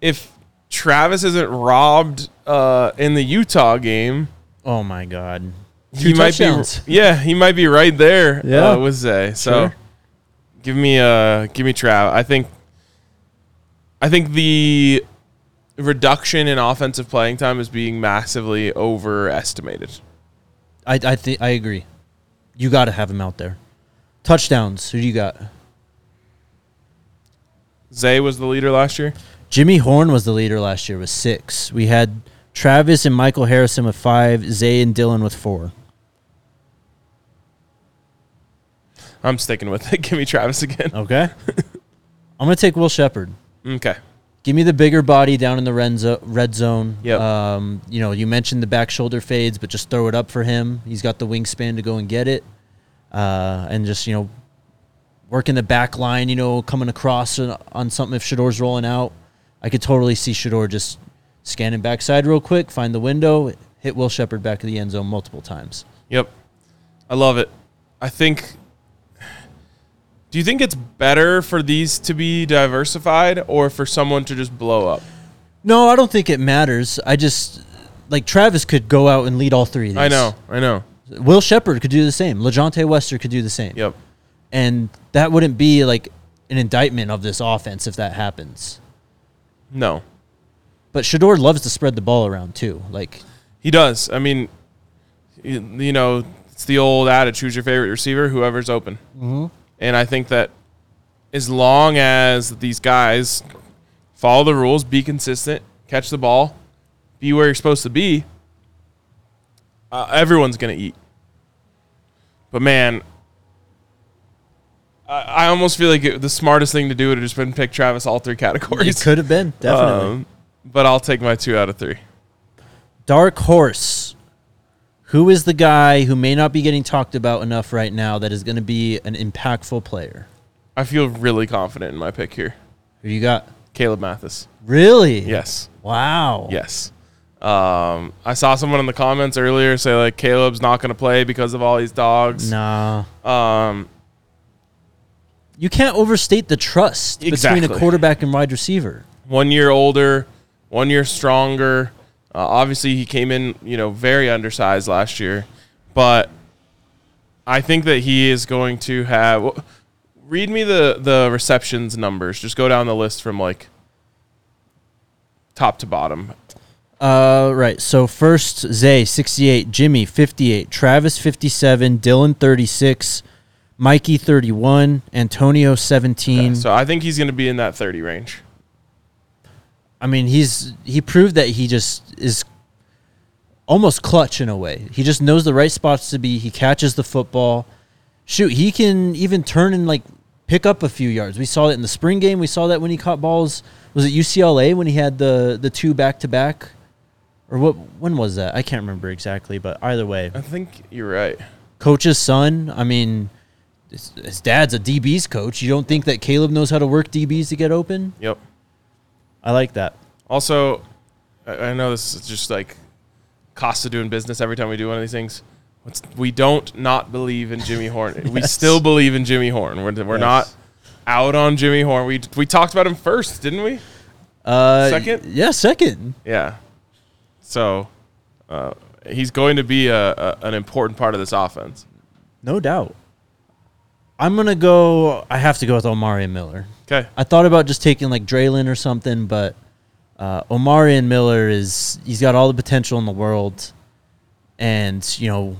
if Travis isn't robbed uh, in the Utah game, Oh my God. he Two might touchdowns. be yeah he might be right there Yeah. uh, with Zay. So Sure. give me uh give me Trav. I think I think the reduction in offensive playing time is being massively overestimated. I I think I agree. You got to have him out there. Touchdowns. Who do you got? Zay was the leader last year. Jimmy Horn was the leader last year with six. We had Travis and Michael Harrison with five. Zay and Dylan with four. I'm sticking with it. give me Travis again. Okay. I'm gonna take Will Sheppard. Okay. Give me the bigger body down in the red, zo- red zone. Yep. Um, you know, you mentioned the back shoulder fades, but just throw it up for him. He's got the wingspan to go and get it. Uh, and just, you know, working the back line, you know, coming across on- on something if Shedeur's rolling out. I could totally see Shedeur just scanning backside real quick, find the window, hit Will Sheppard back of the end zone multiple times. Yep. I love it. I think Do you think it's better for these to be diversified or for someone to just blow up? No, I don't think it matters. I just like Travis could go out and lead all three of these. I know. I know. Will Sheppard could do the same. LaJohntay Wester could do the same. Yep. And that wouldn't be like an indictment of this offense if that happens. No. But Shedeur loves to spread the ball around too. Like He does. I mean, you, you know, it's the old adage: "Who's your favorite receiver, whoever's open." Mm-hmm. And I think that as long as these guys follow the rules, be consistent, catch the ball, be where you're supposed to be, uh, everyone's gonna eat. But man, I, I almost feel like it, the smartest thing to do would have just been pick Travis all three categories. it could have been definitely. Um, but I'll take my two out of three. Dark horse. Who is the guy who may not be getting talked about enough right now that is going to be an impactful player? I feel really confident in my pick here. Who you got? Caleb Mathis. Really? Yes. Wow. Yes. Um, I saw someone in the comments earlier say like Caleb's not going to play because of all these dogs. Nah. Um, You can't overstate the trust between a quarterback and wide receiver. one year older, one year stronger. Uh, obviously, he came in, you know, very undersized last year, but I think that he is going to have. Read me the the receptions numbers. Just go down the list from like top to bottom. Uh, right. So first, Zay, 68, Jimmy, 58, Travis, 57, Dylan, 36, Mikey, 31, Antonio, 17. So I think he's going to be in that thirty range. I mean, he's he proved that he just is almost clutch in a way. He just knows the right spots to be. He catches the football. Shoot, he can even turn and like pick up a few yards. We saw it in the spring game. We saw that when he caught balls. Was it UCLA when he had the the two back to back? Or what when was that? I can't remember exactly, but either way. I think you're right. Coach's son, I mean his, his dad's a DB's coach. You don't think that Caleb knows how to work DBs to get open? Yep. I like that. Also, I I know this is just like cost of doing business every time we do one of these things, we don't not believe in Jimmy Horn. We still believe in Jimmy Horn. We're, we're not out on Jimmy Horn. We we talked about him first, didn't we? Uh, Second? Yeah, second. Yeah. So uh, he's going to be a, a, an important part of this offense. No doubt. I'm gonna go. I have to go with Omarion Miller. Okay. I thought about just taking like Drelon or something, but uh, Omarion Miller is he's got all the potential in the world, and you know,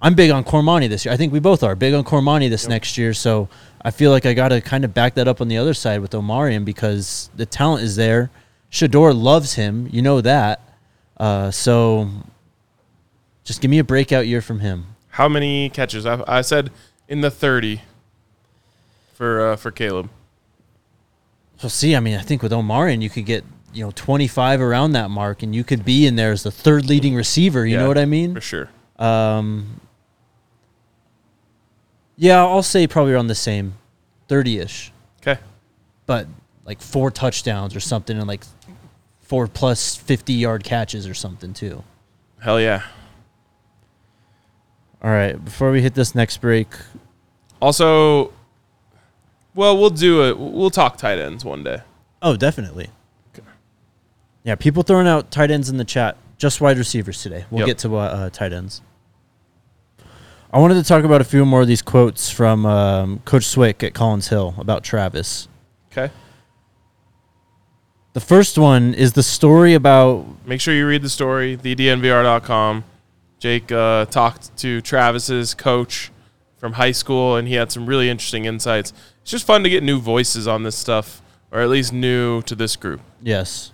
I'm big on Cormani this year. I think we both are big on Cormani this next year. So I feel like I got to kind of back that up on the other side with Omarion because the talent is there. Shedeur loves him, you know that. Uh, so just give me a breakout year from him. How many catches? I, I said in the 30 for uh, for Caleb. So see, I mean, I think with Omarion, you could get you know 25 around that mark, and you could be in there as the third leading receiver. You Yeah, know what I mean? For sure. Um, yeah, I'll say probably around the same, 30 ish, Okay. but like four touchdowns or something, and like four plus 50 yard catches or something too. Hell yeah. All right, before we hit this next break, Also, well, we'll do it. We'll talk tight ends one day. oh, definitely. Yeah, people throwing out tight ends in the chat. Just wide receivers today. We'll Yep. get to uh, uh, tight ends. I wanted to talk about a few more of these quotes from um, Coach Swick at Collins Hill about Travis. Okay. The first one is the story about Make sure you read the story, thednvr.com. Jake uh, talked to Travis's coach from high school, and he had some really interesting insights. It's just fun to get new voices on this stuff, or at least new to this group. yes.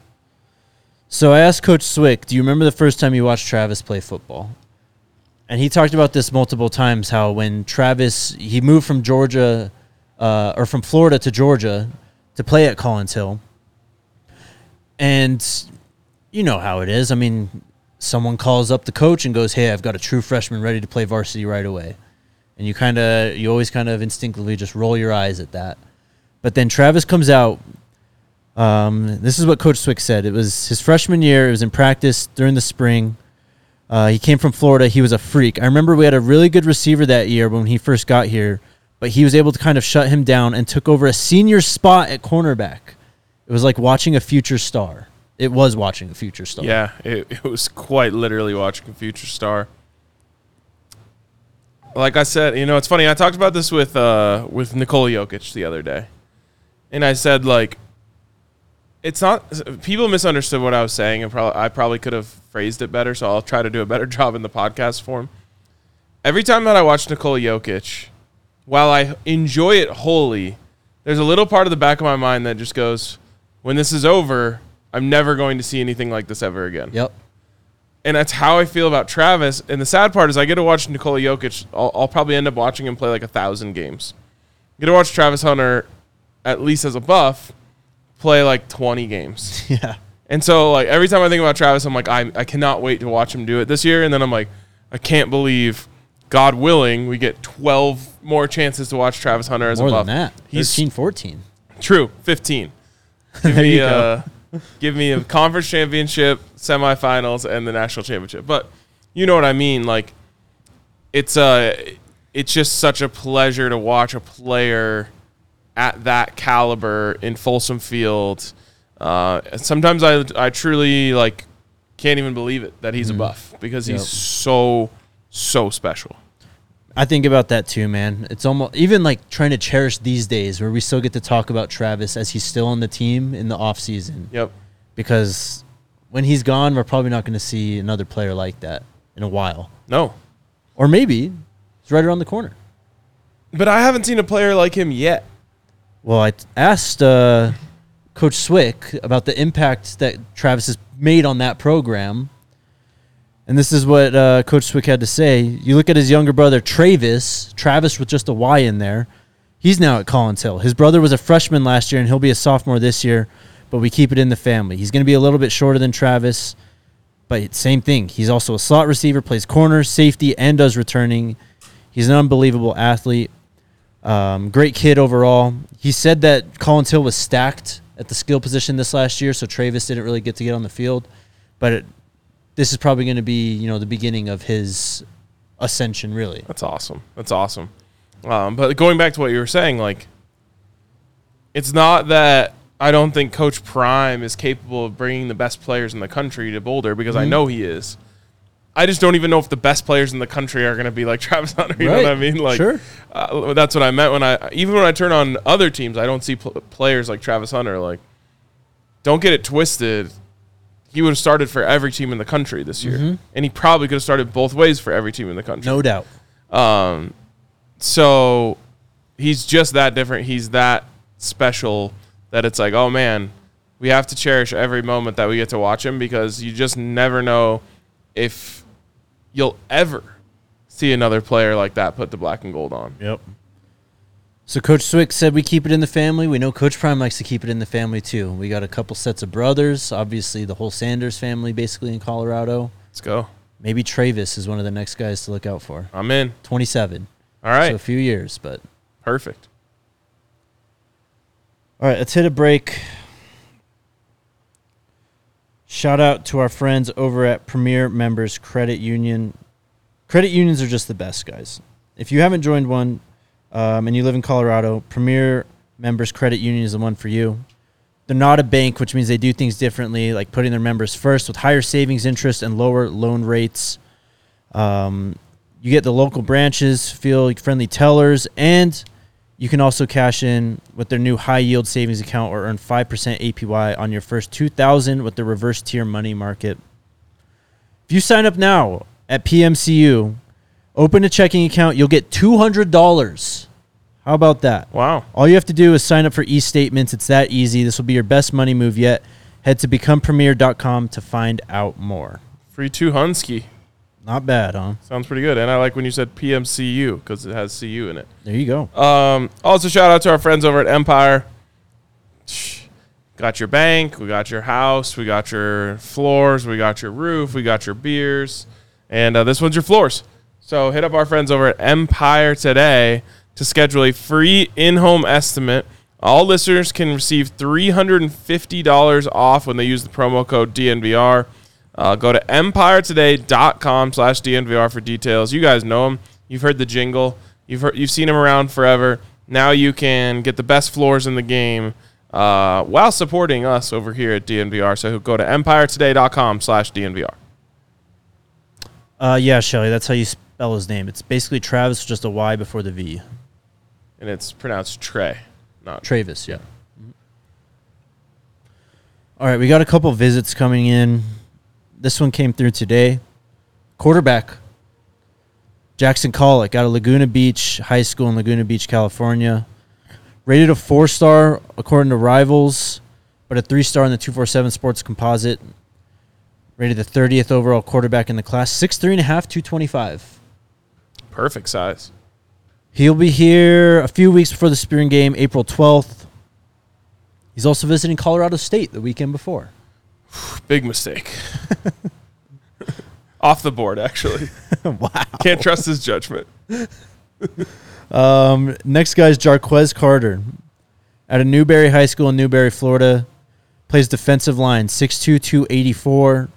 So I asked Coach Swick, "Do you remember the first time you watched Travis play football?" And he talked about this multiple times. How when Travis he moved from Georgia, uh, or from Florida to Georgia, to play at Collins Hill, and you know how it is. I mean, someone calls up the coach and goes, "Hey, I've got a true freshman ready to play varsity right away," and you kind of you always kind of instinctively just roll your eyes at that. But then Travis comes out. Um, this is what Coach Swick said. It was his freshman year. It was in practice during the spring. Uh, he came from Florida. He was a freak. I remember we had a really good receiver that year when he first got here, but he was able to kind of shut him down and took over a senior spot at cornerback. It was like watching a future star. It was watching a future star. Yeah, it, it was quite literally watching a future star. Like I said, you know, it's funny. I talked about this with uh, with Nikola Jokic the other day, and I said like, it's not. People misunderstood what I was saying, and probably I probably could have phrased it better. So I'll try to do a better job in the podcast form. Every time that I watch Nikola Jokic, while I enjoy it wholly, there's a little part of the back of my mind that just goes, when this is over, I'm never going to see anything like this ever again. Yep. And that's how I feel about Travis. And the sad part is, I get to watch Nikola Jokic. I'll, I'll probably end up watching him play like a thousand games. I get to watch Travis Hunter, at least as a buff, play like 20 games. Yeah. And so, like every time I think about Travis, I'm like, I, I cannot wait to watch him do it this year. And then I'm like, I can't believe, God willing, we get 12 more chances to watch Travis Hunter as More a than buff. that. He's 13, 14. True, fifteen. Give There me you go. uh, give me a conference championship, semifinals, and the national championship. But you know what I mean. Like it's a, it's just such a pleasure to watch a player at that caliber in Folsom Field. Uh, sometimes I I truly like can't even believe it that he's a buff because he's Yep. so so special. I think about that too, man. It's almost even like trying to cherish these days where we still get to talk about Travis as he's still on the team in the off season. Yep. Because when he's gone, we're probably not going to see another player like that in a while. No. Or maybe it's right around the corner. But I haven't seen a player like him yet. Well, I asked uh, Coach Swick about the impact that Travis has made on that program. And this is what uh, Coach Swick had to say. You look at his younger brother, Travis, Travis with just a Y in there. He's now at Collins Hill. His brother was a freshman last year, and he'll be a sophomore this year, but we keep it in the family. He's going to be a little bit shorter than Travis, but same thing. He's also a slot receiver, plays corner, safety, and does returning. He's an unbelievable athlete. Um, great kid overall. He said that Collins Hill was stacked at the skill position this last year, so Travis didn't really get to get on the field. But it, this is probably going to be, you know, the beginning of his ascension, really. That's awesome. That's awesome. Um, but going back to what you were saying, like, it's not that I don't think Coach Prime is capable of bringing the best players in the country to Boulder because I know he is. I just don't even know if the best players in the country are going to be like Travis Hunter. You know what I mean? Like, Sure. uh, that's what I meant when I even when I turn on other teams, I don't see pl- players like Travis Hunter. Like, don't get it twisted. He would have started for every team in the country this year, and he probably could have started both ways for every team in the country. No doubt. Um, so he's just that different. He's that special that it's like, oh man, we have to cherish every moment that we get to watch him because you just never know if you'll ever see another player like that put the black and gold on. Yep. So Coach Swick said we keep it in the family. We know Coach Prime likes to keep it in the family too. We got a couple sets of brothers. Obviously, the whole Sanders family, basically in Colorado. Let's go. Maybe Travis is one of the next guys to look out for. I'm in. Twenty-seven. All right. So a few years, but Perfect. All right, let's hit a break. Shout out to our friends over at Premier Members Credit Union. Credit unions are just the best, guys. If you haven't joined one um, and you live in Colorado, Premier Members Credit Union is the one for you. They're not a bank, which means they do things differently, like putting their members first with higher savings interest and lower loan rates. Um, you get the local branches, feel friendly tellers, and you can also cash in with their new high yield savings account or earn 5% APY on your first 2000 with the reverse tier money market. If you sign up now at PMCU, open a checking account, you'll get $200. How about that? Wow. All you have to do is sign up for e-statements. It's that easy. This will be your best money move yet. Head to becomepremier.com to find out more. Free two Hunsky. Not bad, huh? Sounds pretty good. And I like when you said PMCU because it has CU in it. There you go. Um, also, shout out to our friends over at Empire. Got your bank, we got your house, we got your floors, we got your roof, we got your beers, and uh, this one's your floors. So hit up our friends over at Empire today to schedule a free in-home estimate. All listeners can receive $350 off when they use the promo code DNVR. Uh, go to empiretoday.com slash DNVR for details. You guys know them. You've heard the jingle. You've heard, you've seen them around forever. Now you can get the best floors in the game uh, while supporting us over here at DNVR. So go to empiretoday.com slash DNVR. Uh, yeah, Shelly, that's how you spell his name. It's basically Travis, just a Y before the V. And it's pronounced Trey, not Travis, yeah. Mm-hmm. All right, we got a couple visits coming in. This one came through today. Quarterback Jackson Collick out of Laguna Beach High School in Laguna Beach, California. Rated a four star according to Rivals, but a three star in the 247 Sports Composite. Rated the 30th overall quarterback in the class. 6'3 and a half, 225. Perfect size. He'll be here a few weeks before the spring game, April 12th. He's also visiting Colorado State the weekend before. Big mistake. Off the board, actually. wow. Can't trust his judgment. Um, next guy is Jarquez Carter out of Newberry High School in Newberry, Florida. Plays defensive line, 6'2", 284.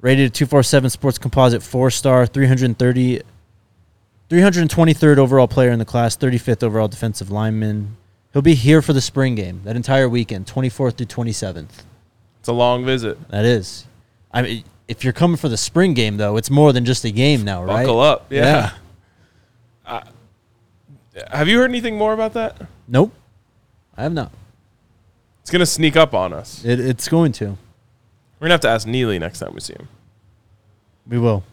Rated a 247 Sports Composite 4-star, 330, 323rd overall player in the class, 35th overall defensive lineman. He'll be here for the spring game, that entire weekend, 24th through 27th. It's a long visit. That is. I mean, if you're coming for the spring game, though, it's more than just a game now, right? Buckle up. Yeah. Have you heard anything more about that? Nope. I have not. It's going to sneak up on us. It, it's going to. We're going to have to ask Neely next time we see him. We will.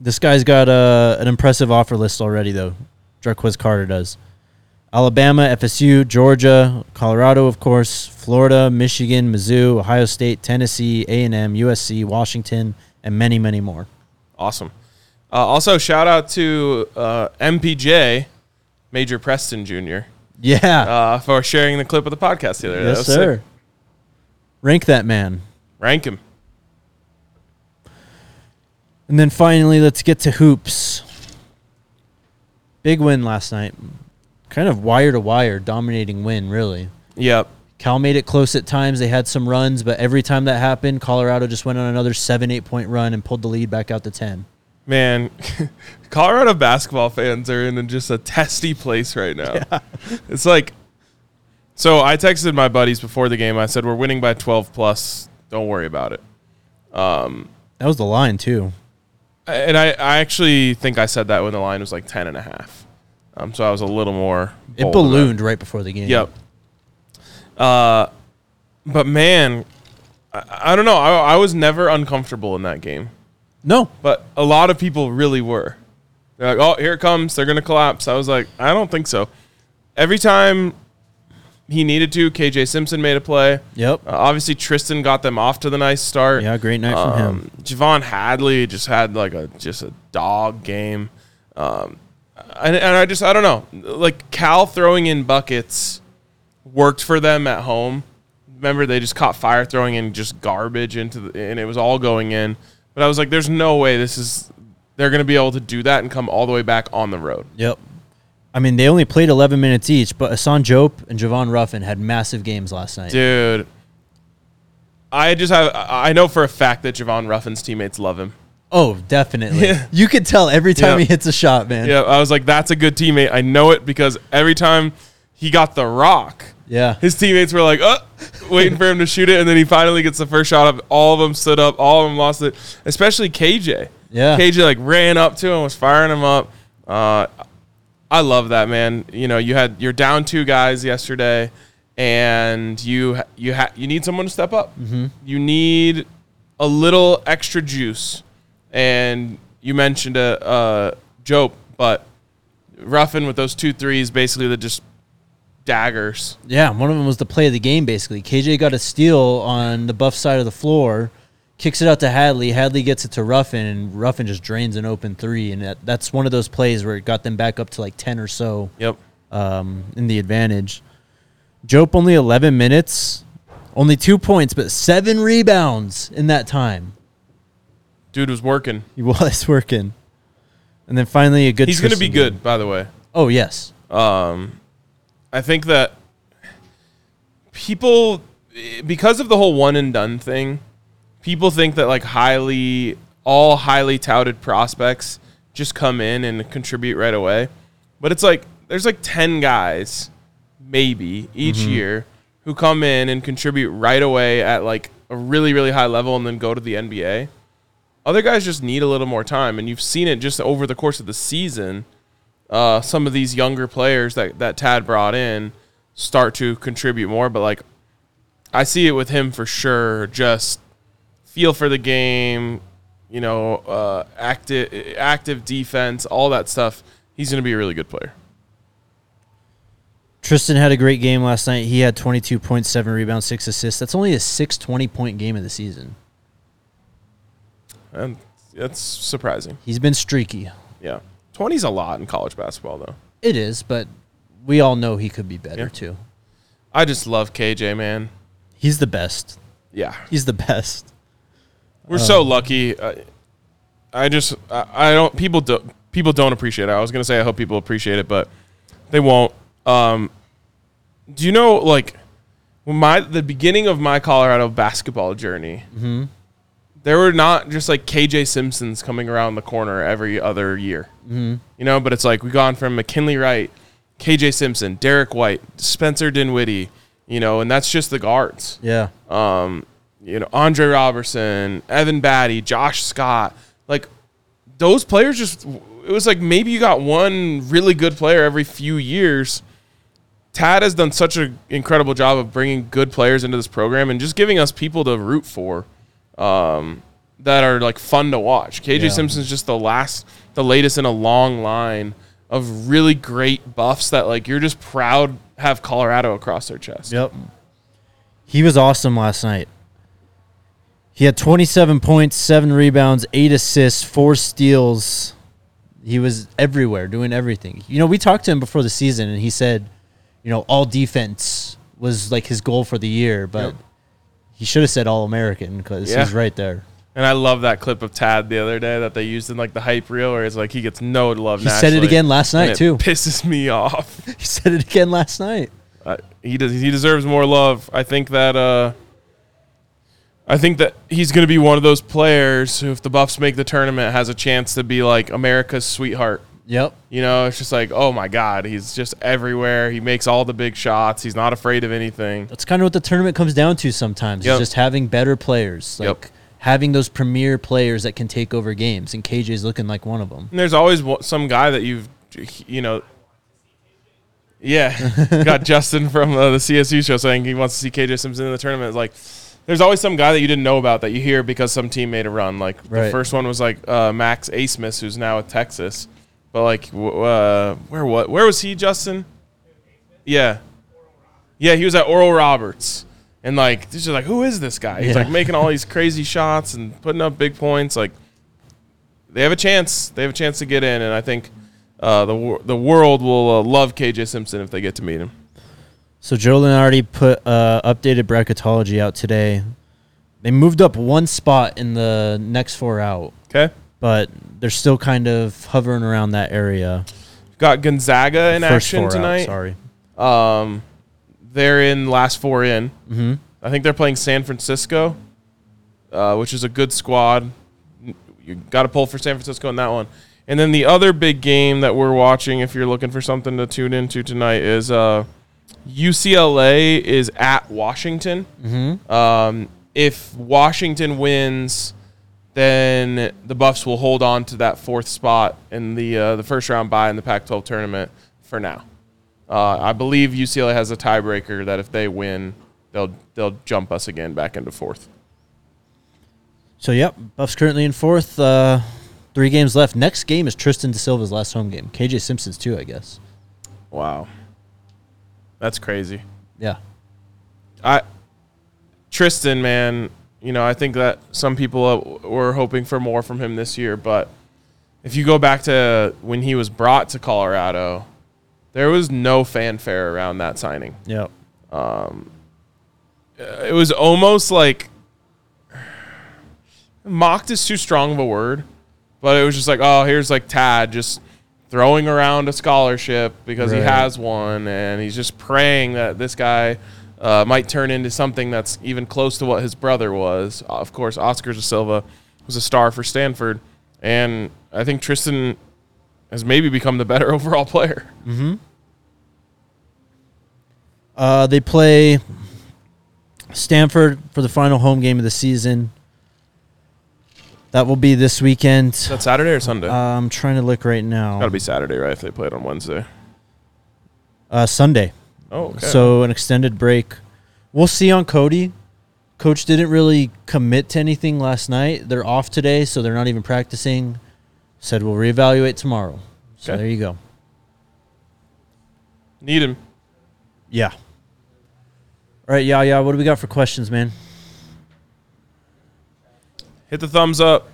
This guy's got uh, an impressive offer list already, though. Jarquez Carter does. Alabama, FSU, Georgia, Colorado, of course, Florida, Michigan, Mizzou, Ohio State, Tennessee, A&M, USC, Washington, and many, many more. Awesome. Uh, also, shout out to uh, MPJ, Major Preston Jr., Yeah. uh, for sharing the clip of the podcast the other day. Yes, sir. sick. Rank that man. Rank him. And then finally, let's get to hoops. Big win last night. Kind of wire to wire, dominating win, really. Yep. Cal made it close at times. They had some runs, but every time that happened, Colorado just went on another seven, eight point run and pulled the lead back out to 10. Man, Colorado basketball fans are in just a testy place right now. Yeah. It's like, so I texted my buddies before the game. I said, we're winning by 12 plus. Don't worry about it. Um, That was the line too. And I, I actually think I said that when the line was like 10 and a half. Um, so I was a little more. It ballooned right before the game. Yep. Uh, but man, I, I don't know. I, I was never uncomfortable in that game. No. but a lot of people really were. They're like, "Oh, here it comes! They're gonna collapse." I was like, "I don't think so." Every time he needed to, KJ Simpson made a play. Yep. Uh, obviously, Tristan got them off to the nice start. Yeah, great night from him. Um, J'Vonne Hadley just had like a just a dog game, um, and, and I just I don't know, like Cal throwing in buckets worked for them at home. Remember, they just caught fire throwing in just garbage into the, and it was all going in. But I was like, there's no way this is they're going to be able to do that and come all the way back on the road. Yep. I mean, they only played 11 minutes each, but Assane Diop and Javon Ruffin had massive games last night. Dude, I just have I know for a fact that Javon Ruffin's teammates love him. Oh, definitely. Yeah. You could tell every time Yeah. he hits a shot, man. Yeah, I was like, that's a good teammate. I know it because every time he got the rock, Yeah. his teammates were like, uh, waiting for him to shoot it, and then he finally gets the first shot up. All of them stood up, all of them lost it, especially KJ. Yeah. KJ like ran up to him, was firing him up. Uh, I love that man. You know, you had you're down two guys yesterday, and you you ha- you need someone to step up. Mm-hmm. You need a little extra juice, and you mentioned a uh, Diop, but Ruffin with those two threes, basically the just daggers. Yeah, one of them was the play of the game, basically. KJ got a steal on the buff side of the floor, kicks it out to Hadley. Hadley gets it to Ruffin, and Ruffin just drains an open three. And that, that's one of those plays where it got them back up to like 10 or so Yep. um, in the advantage. Diop only 11 minutes, only two points, but seven rebounds in that time. Dude was working. He was working. And then finally a good He's going to be Tristan game. good, by the way. Oh, yes. Um, I think that people, because of the whole one and done thing, people think that like highly, all highly touted prospects just come in and contribute right away. But it's like, there's like 10 guys, maybe each year, who come in and contribute right away at like a really, really high level and then go to the NBA. Other guys just need a little more time. And you've seen it just over the course of the season uh, some of these younger players that, that Tad brought in start to contribute more. But like, I see it with him for sure. Just feel for the game, you know, uh, active active defense, all that stuff. He's going to be a really good player. Tristan had a great game last night. He had 22 points, 7 rebounds, 6 assists. That's only a 620 point game of the season. And that's surprising. He's been streaky. Yeah. 20's a lot in college basketball, though. It is, but we all know he could be better Yeah. too. I just love KJ, man. He's the best. Yeah. He's the best. We're so lucky. I, I just I, I don't people don't people don't appreciate it. I was gonna say I hope people appreciate it, but they won't. Um, do you know like when my the beginning of my Colorado basketball journey? There were not just like KJ Simpsons coming around the corner every other year, mm-hmm. you know. But it's like we've gone from McKinley Wright, KJ Simpson, Derrick White, Spencer Dinwiddie, you know, and that's just the guards Yeah. um, you know, Andre Roberson, Evan Battey, Josh Scott, like those players just it was like maybe you got one really good player every few years. Tad has done such an incredible job of bringing good players into this program and just giving us people to root for um, that are like fun to watch. KJ Yeah. Simpson's just the last, the latest in a long line of really great buffs that like you're just proud have Colorado across their chest. Yep. He was awesome last night. He had 27 points, 7 rebounds, 8 assists, 4 steals. He was everywhere, doing everything. You know, we talked to him before the season and he said, you know, all defense was like his goal for the year, but Yep. he should have said all American because Yeah. he's right there. And I love that clip of Tad the other day that they used in like the hype reel, where it's like he gets no love. He said it again last night it too. Pisses me off. He said it again last night. Uh, he does. He deserves more love. I think that. Uh, I think that he's going to be one of those players who, if the Buffs make the tournament, has a chance to be like America's sweetheart. Yep. You know, it's just like, oh my God, he's just everywhere. He makes all the big shots. He's not afraid of anything. That's kind of what the tournament comes down to sometimes. Yep. Is just having better players. Like Yep. having those premier players that can take over games. And KJ's looking like one of them. And there's always some guy that you've, you know, yeah, got Justin from uh, the CSU show saying he wants to see KJ Simpson in the tournament. It's like, there's always some guy that you didn't know about that you hear because some team made a run. Like the Right. first one was like uh, Max Abmas, who's now with Texas. But like, w- uh, where what? Where was he, Justin? Yeah, yeah, he was at Oral Roberts, and like, this is like, who is this guy? He's Yeah. like making all these crazy shots and putting up big points. Like, they have a chance. They have a chance to get in, and I think uh, the wor- the world will uh, love KJ Simpson if they get to meet him. So Jolin already put uh, updated bracketology out today. They moved up one spot in the next four out, Okay, but they're still kind of hovering around that area. got Gonzaga in First action four out, tonight. sorry. Um, they're in last four in. Mm-hmm. I think they're playing San Francisco, uh, which is a good squad. You got to pull for San Francisco in that one. And then the other big game that we're watching, if you're looking for something to tune into tonight, is uh, UCLA is at Washington. Mm-hmm. Um, if Washington wins, then the Buffs will hold on to that fourth spot in the uh, the first round bye in the Pac-12 tournament for now. Uh, I believe UCLA has a tiebreaker that if they win, they'll they'll jump us again back into fourth. So yep, Buffs currently in fourth. Uh, three games left. Next game is Tristan da Silva's last home game. KJ Simpson's too, I guess. Wow, that's crazy. Yeah. I Tristan, man, you know, I think that some people uh, were hoping for more from him this year, but if you go back to when he was brought to Colorado, there was no fanfare around that signing. Yep. It was almost like mocked is too strong of a word, but it was just like, oh, here's like Tad just throwing around a scholarship because he has one, and he's just praying that this guy uh, might turn into something that's even close to what his brother was. Of course, Oscar da Silva was a star for Stanford, and I think Tristan has maybe become the better overall player. Uh, they play Stanford for the final home game of the season. That will be this weekend. Is that Saturday or Sunday? Uh, I'm trying to look right now. Got to be Saturday, right? If they played on Wednesday. Uh, Sunday. Oh, okay. So an extended break. We'll see on Cody. Coach didn't really commit to anything last night. They're off today, so they're not even practicing. Said we'll reevaluate tomorrow. So Okay. there you go. need him. Yeah. All right, yeah, yeah. What do we got for questions, man? Hit the thumbs up.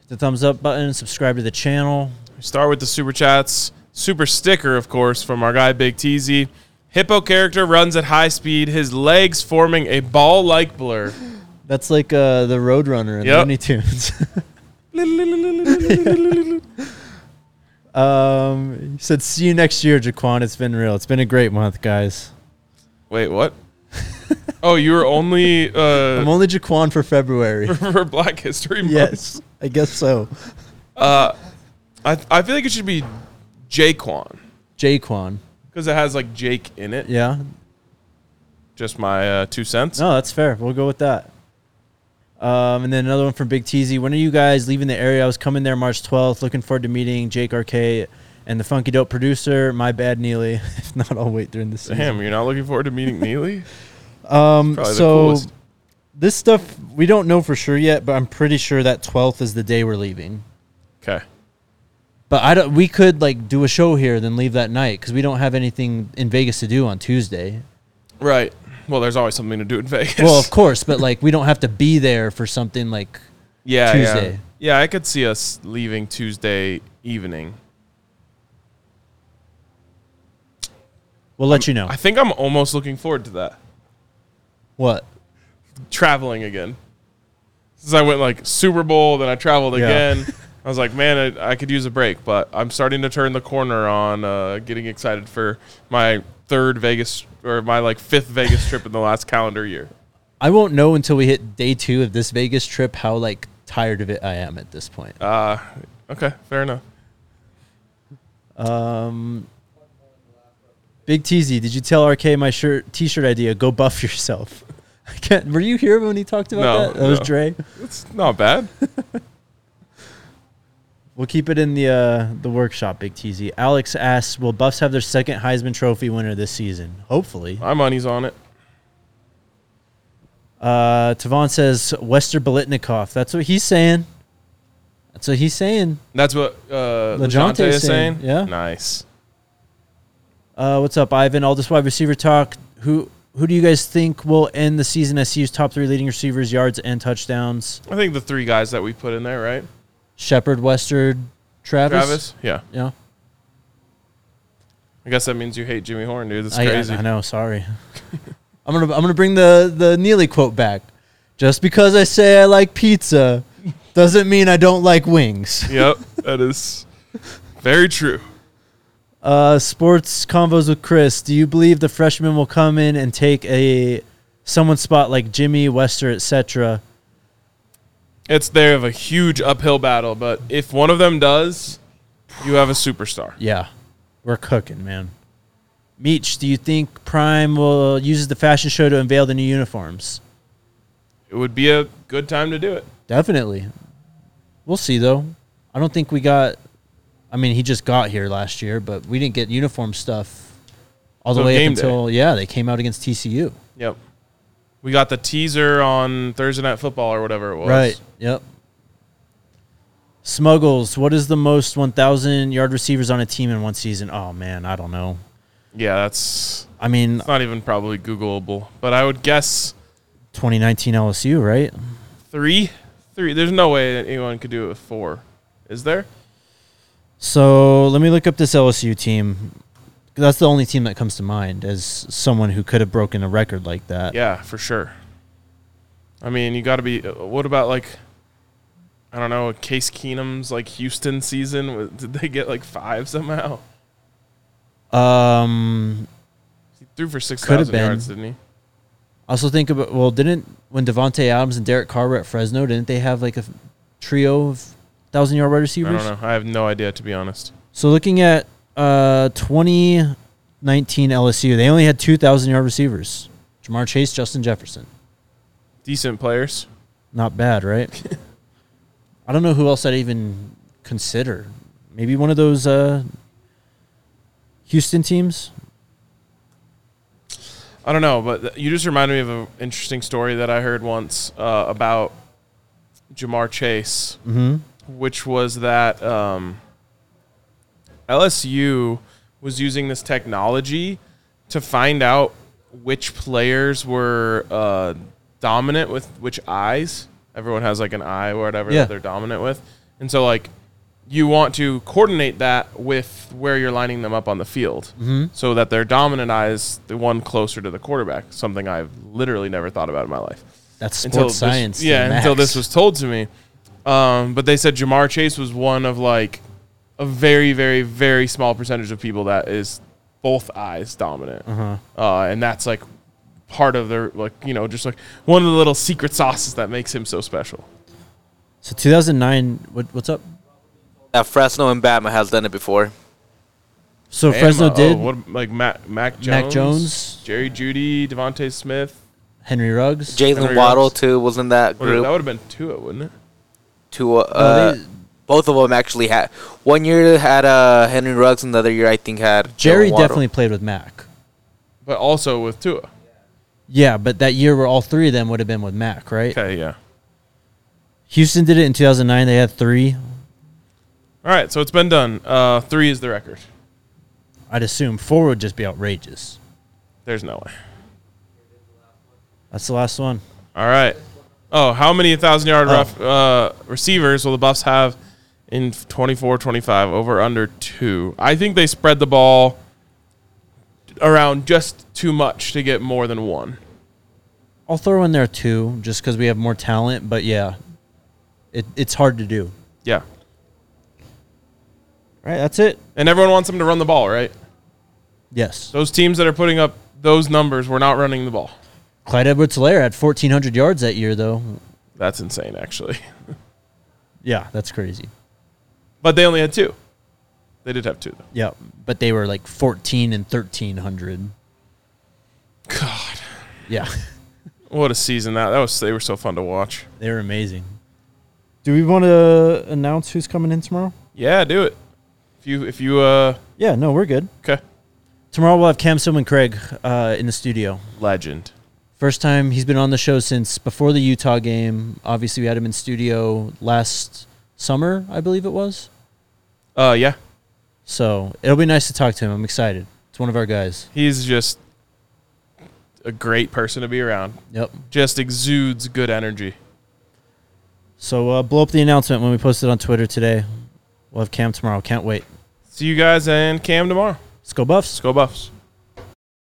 Hit the thumbs up button. Subscribe to the channel. We start with the super chats. Super sticker, of course, from our guy Big Teasy. Hippo character runs at high speed, his legs forming a ball like blur. That's like uh, the Roadrunner in Yep. Looney Tunes. um, he said, "See you next year, Jaquan. It's been real. It's been a great month, guys. Wait, what? oh, you were only uh, I'm only Jaquan for February. for Black History Month? yes, I guess so. Uh, I, I feel like it should be Jaquan Jaquan. because it has like Jake in it. Yeah. Just my uh, two cents. No, that's fair. We'll go with that. Um, and then another one from Big Teasy. When are you guys leaving the area? I was coming there March 12th. Looking forward to meeting Jake RK and the Funky Dope producer. My bad, Neely. if not, I'll wait during the season. Damn, you're not looking forward to meeting Neely? Um, so this stuff we don't know for sure yet, but I'm pretty sure that 12th is the day we're leaving. Okay. But I don't. We could like do a show here, then leave that night because we don't have anything in Vegas to do on Tuesday. Right. Well, there's always something to do in Vegas. Well, of course, but like we don't have to be there for something like yeah, Tuesday. Yeah. yeah, I could see us leaving Tuesday evening. We'll let you know. I think I'm almost looking forward to that. what? Traveling again. Since I went like Super Bowl, then I traveled Yeah. again. I was like, man, I, I could use a break, but I'm starting to turn the corner on uh, getting excited for my third Vegas or my like fifth Vegas trip in the last calendar year. I won't know until we hit day two of this Vegas trip how like tired of it I am at this point. Uh, okay, fair enough. Um, Big TZ, did you tell RK my shirt T-shirt idea? Go buff yourself. I can't. Were you here when he talked about No, that? That was no. Dre. It's not bad. We'll keep it in the uh, the workshop. Big TZ. Alex asks, "Will Buffs have their second Heisman Trophy winner this season? Hopefully." My money's on it. Uh, Tavon says Wester Biletnikoff. That's what he's saying. That's what he's saying. That's what uh, is is saying, saying. yeah. Nice. Uh, what's up, Ivan? All this wide receiver talk. Who who do you guys think will end the season as CU's top three leading receivers, yards and touchdowns? I think the three guys that we put in there, right? Sheppard, Wester, Travis. Travis. Yeah. Yeah, I guess that means you hate Jimmy Horn, dude. That's I, crazy. I know. Sorry. I'm gonna I'm gonna bring the the Neely quote back. Just because I say I like pizza, doesn't mean I don't like wings. yep, that is very true. Uh, sports convos with Chris. Do you believe the freshman will come in and take a someone's spot like Jimmy, Wester, etc.? It's they have a huge uphill battle, but if one of them does, you have a superstar. Yeah, we're cooking, man. Meech, do you think Prime will use the fashion show to unveil the new uniforms? It would be a good time to do it. Definitely. We'll see though. I don't think we got. I mean, he just got here last year, but we didn't get uniform stuff all the Till way up game day. until yeah they came out against TCU. Yep. We got the teaser on Thursday Night Football or whatever it was. Right. Yep. Smuggles, what is the most 1,000 yard receivers on a team in one season? Oh, man, I don't know. Yeah, that's I mean, it's not even probably Googleable, but I would guess 2019 LSU, right? three. Three. There's no way anyone could do it with four. Is there? So let me look up this LSU team. That's the only team that comes to mind as someone who could have broken a record like that. Yeah, for sure. I mean, you got to be. uh, What about like? I don't know. Case Keenum's like Houston season. Did they get like five somehow? Um, He threw for six been. yards, didn't he? Also think about well, didn't when Davante Adams and Derek Carr were at Fresno, didn't they have like a trio of thousand yard wide I receivers? don't know. I have no idea to be honest. So looking at uh 2019 LSU, they only had 2,000 yard receivers. Ja'Marr Chase, Justin Jefferson. Decent players. Not bad, right? I don't know who else I'd even consider. Maybe one of those uh, Houston teams. I don't know, but th- you just reminded me of an interesting story that I heard once uh, about Ja'Marr Chase, Mm-hmm. Which was that um, LSU was using this technology to find out which players were uh, dominant with which eyes. Everyone has like an eye or whatever Yeah. that they're dominant with, and so like you want to coordinate that with where you're lining them up on the field Mm-hmm. so that their dominant eye is the one closer to the quarterback. Something I've literally never thought about in my life That's until sports this- science. to yeah, until this was told to me. Um, but they said Ja'Marr Chase was one of like a very, very, very small percentage of people that is both eyes dominant, Uh-huh. uh, and that's like part of their like you know just like one of the little secret sauces that makes him so special. So 2009. What, what's up? That Fresno and Bama has done it before. So Bama, Fresno oh, did. what like Mac Mac Jones, Mac Jones. Jerry Jeudy, DeVonta Smith. Henry Ruggs. Jaylen Waddle Ruggs. too was in that What, group. that would have been Tua, wouldn't it? Two, uh, No, they- both of them actually had. One year had uh, Henry Ruggs, and the other year I think had Jerry Jaylen definitely played with Mac. But also with Tua. Yeah, but that year where all three of them would have been with Mac, right? Okay, yeah. Houston did it in 2009. They had three. All right, so it's been done. Uh, three is the record. I'd assume four would just be outrageous. There's no way. That's the last one. All right. Oh, how many 1,000 yard rough, uh, receivers will the Buffs have in 24 25? Over under two. I think they spread the ball around just too much to get more than one. I'll throw in there two just because we have more talent. But yeah, it, it's hard to do. Yeah. All right, that's it. And everyone wants them to run the ball, right? Yes. Those teams that are putting up those numbers were not running the ball. Clyde Edwards Helaire had 1,400 yards that year, though. That's insane, actually. Yeah, that's crazy. But they only had two. They did have two, though. Yeah, but they were like 14 and 1,300. God, Yeah, what a season that that was. They were so fun to watch. they were amazing. Do we want to announce who's coming in tomorrow? Yeah, do it. If you if you uh Yeah, no, we're good. okay, Tomorrow we'll have Cam Silman Craig uh, in the studio. legend. First time he's been on the show since before the Utah game. Obviously, we had him in studio last summer, I believe it was. Uh, yeah, So it'll be nice to talk to him. I'm excited. It's one of our guys. he's just a great person to be around. Yep. Just exudes good energy. So uh, blow up the announcement when we post it on Twitter today. We'll have Cam tomorrow. Can't wait. See you guys and Cam tomorrow. Let's go Buffs. Let's go Buffs.